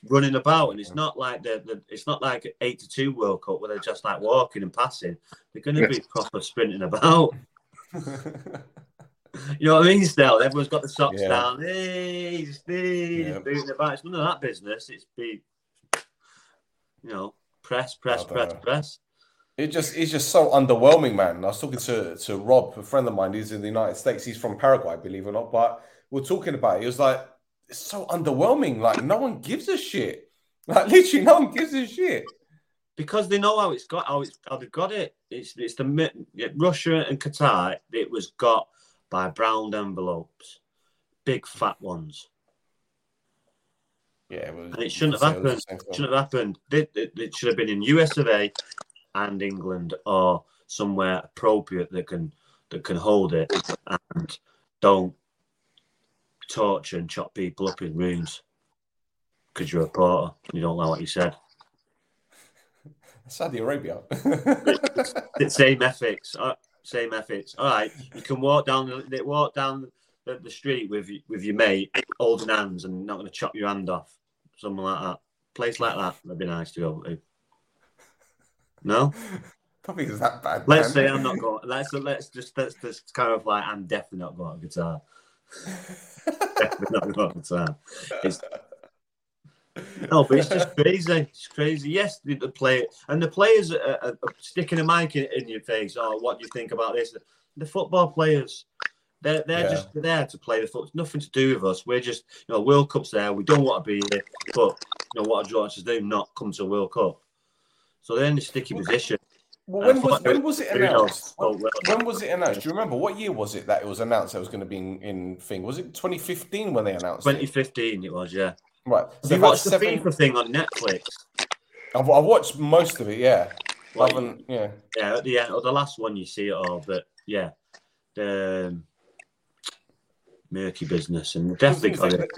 Running about, and it's not like the, the it's not like eight to two World Cup where they're just like walking and passing. They're going to be proper sprinting about. [laughs] You know what I mean? Still, everyone's got the socks Yeah. down. Hey, hey, Yeah. about. It's none of that business. It's be, you know, press, press, press, know. press. It just it's just so underwhelming, man. I was talking to to Rob, a friend of mine. He's in the United States. He's from Paraguay, believe it or not. But we're talking about it. He was like, it's so underwhelming. Like no one gives a shit. Like literally, no one gives a shit. because they know how it's got how it's how they've got it. It's it's the Russia and Qatar. It was got by brown envelopes, big fat ones, Yeah, it and it shouldn't have happened. Shouldn't have happened. It, it, it should have been in US of A and England or somewhere appropriate that can that can hold it and don't torture and chop people up in rooms because you're a porter and you don't like what you said. Saudi Arabia. [laughs] Same ethics. Uh, same ethics. All right, you can walk down they walk down the, the street with with your mate, holding hands, and not going to chop your hand off. Something like that. Place like that would be nice to go to. No, think it's that bad. let's man. say I'm not going. Let's let's just let's just kind of like I'm definitely not going to Qatar. Not to Qatar. It's, no, but it's just crazy. It's crazy. Yes, the, the play and the players are, are, are sticking a mic in, in your face. Oh, what do you think about this? The football players, they're they're Yeah. just there to play the foot. It's nothing to do with us. We're just you know World Cup's there. We don't want to be here, but you know what do you want us to do? Not come to World Cup. So they're in a sticky position. Well, when Uh, was when was it announced? Oh, When, when was it announced? Do you remember what year was it that it was announced that it was going to be in, in thing? Was it 2015 when they announced it? 2015 it was, yeah. Right. So you watched the seven- FIFA thing on Netflix? I've, I've watched most of it. Yeah. I Like, haven't. Yeah. yeah, at the end or the last one you see it all, but yeah, the um, murky business and definitely got it.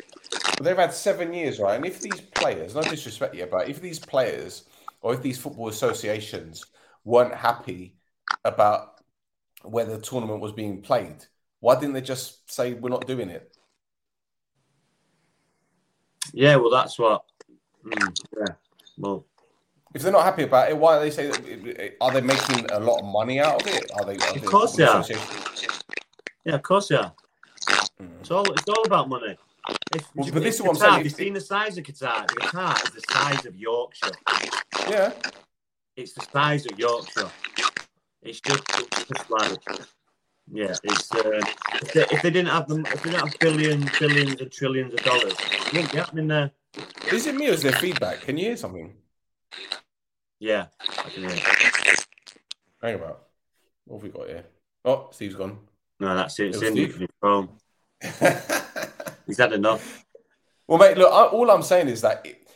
They've had seven years, right? And if these players, no disrespect you, but if these players or if these football associations weren't happy about where the tournament was being played, why didn't they just say we're not doing it? Yeah, well, that's what. Mm, yeah, well, If they're not happy about it, why do they say that? Are they making a lot of money out of it? Are they? Are Of course they are. yeah, of course, yeah. Mm. It's all it's all about money. If, Well, but this if is what I'm saying, Have you seen the size of Qatar? Qatar is the size of Yorkshire. Yeah. It's the size of Yorkshire. It's just, it's just like, yeah. It's uh, if, they, if they didn't have them, if they didn't have billions, billions, and trillions of dollars, it wouldn't be happening there. Is it me or is there feedback? Can you hear something? Yeah, I can hear. Hang about. What have we got here? Oh, Steve's gone. No, that's it. It's It in phone. [laughs] He's had enough. Well, mate, look, I, all I'm saying is that it,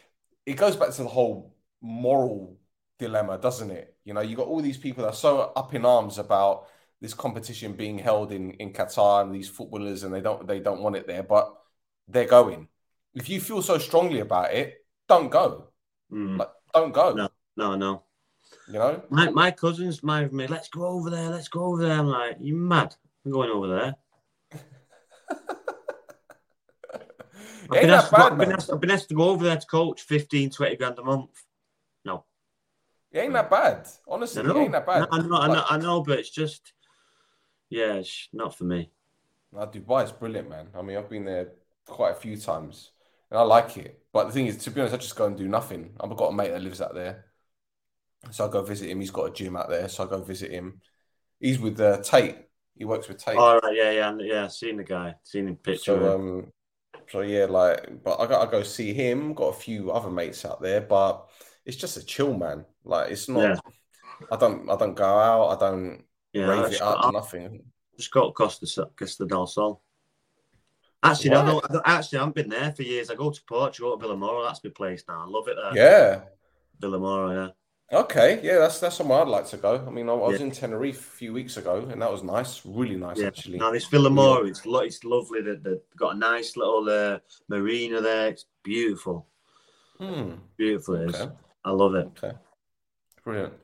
it goes back to the whole moral dilemma, doesn't it? You know, you got all these people that are so up in arms about this competition being held in, in Qatar and these footballers, and they don't they don't want it there, but they're going. If you feel so strongly about it, don't go. Mm. Like, don't go. No. No, no. You know, My my cousins, my me, let's go over there. Let's go over there. I'm like, you mad? I'm going over there. [laughs] I've been, asked, bad, I've, been asked, I've been asked to go over there to coach 15, 20 grand a month. It ain't that bad. Honestly, it ain't that bad. I know, I know, I know, but it's just, yeah, it's not for me. Nah, Dubai is brilliant, man. I mean, I've been there quite a few times and I like it. But the thing is, to be honest, I just go and do nothing. I've got a mate that lives out there. So I go visit him. He's got a gym out there. So I go visit him. He's with uh, Tate. He works with Tate. All right, yeah, yeah, yeah. Seen the guy, seen him picture. So, um, so yeah, like, but I got I go see him. Got a few other mates out there, but it's just a chill, man. Like it's not. Yeah. I don't. I don't go out. I don't Yeah, rave it up. got- nothing. just got Costa Costa del Sol. Actually, I don't- actually, I haven't been there for years. I go to Portugal, to Vilamoura. That's my place now. I love it there. Yeah. Vilamoura, yeah. Okay. Yeah. That's that's somewhere I'd like to go. I mean, I, I was Yeah. in Tenerife a few weeks ago, and that was nice. Really nice, Yeah. actually. Now this Vilamoura, it's lo- it's lovely. That they've got a nice little uh, marina there. It's beautiful, Hmm. beautiful. It is. Okay. I love it. Okay. Brilliant.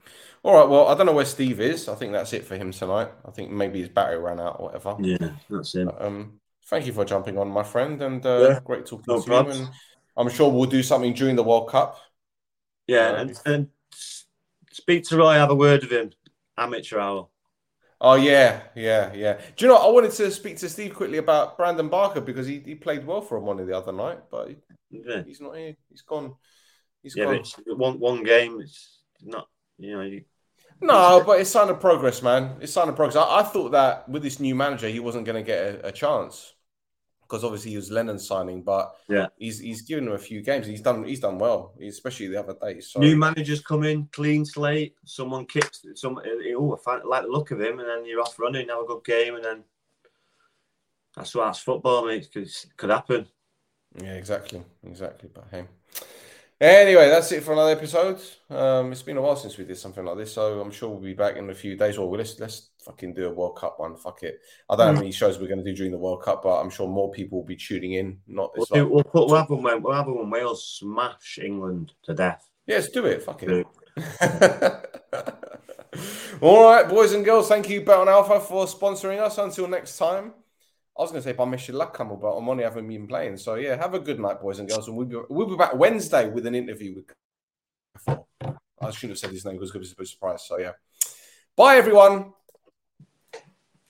All right. Well, I don't know where Steve is. I think that's it for him tonight. I think maybe his battery ran out or whatever. Yeah, that's it. Um, thank you for jumping on, my friend, and uh, Yeah, great talking no to you. And I'm sure we'll do something during the World Cup. Yeah, Uh, and, and speak to Roy. Have a word with him. Amateur hour. Oh yeah, yeah, yeah. Do you know? I wanted to speak to Steve quickly about Brandon Barker because he, he played well for him on the other night, but he- Yeah, he's not here. He's gone. He's yeah. Gone. it's one one game. It's not. You know. You, No, but it's sign of progress, man. It's sign of progress. I, I thought that with this new manager, he wasn't going to get a, a chance because obviously he was Lennon signing, but Yeah. he's he's given him a few games. He's done he's done well, especially the other day. So New managers come in, clean slate. Someone kicks. Some. Oh, I find- like the look of him, and then you're off running, have a good game, and then that's what that's football, mate. It could happen. yeah, exactly, exactly. But hey. Anyway, that's it for another episode. Um, it's been a while since we did something like this, so I'm sure we'll be back in a few days. Or well, let's let's fucking do a World Cup one. Fuck it. I don't know how many shows we're going to do during the World Cup, but I'm sure more people will be tuning in. Not We'll, do, we'll put. We'll have them when we'll have them when Wales smash England to death. Yes, do it. Fuck it. [laughs] All right, boys and girls, thank you, Battle Alpha, for sponsoring us. Until next time. I was going to say Bamishi Lakamo, but I'm only haven't been playing. So, yeah, have a good night, boys and girls. And we'll be, we'll be back Wednesday with an interview with. I shouldn't have said his name because it was a bit surprise. So, yeah. Bye, everyone.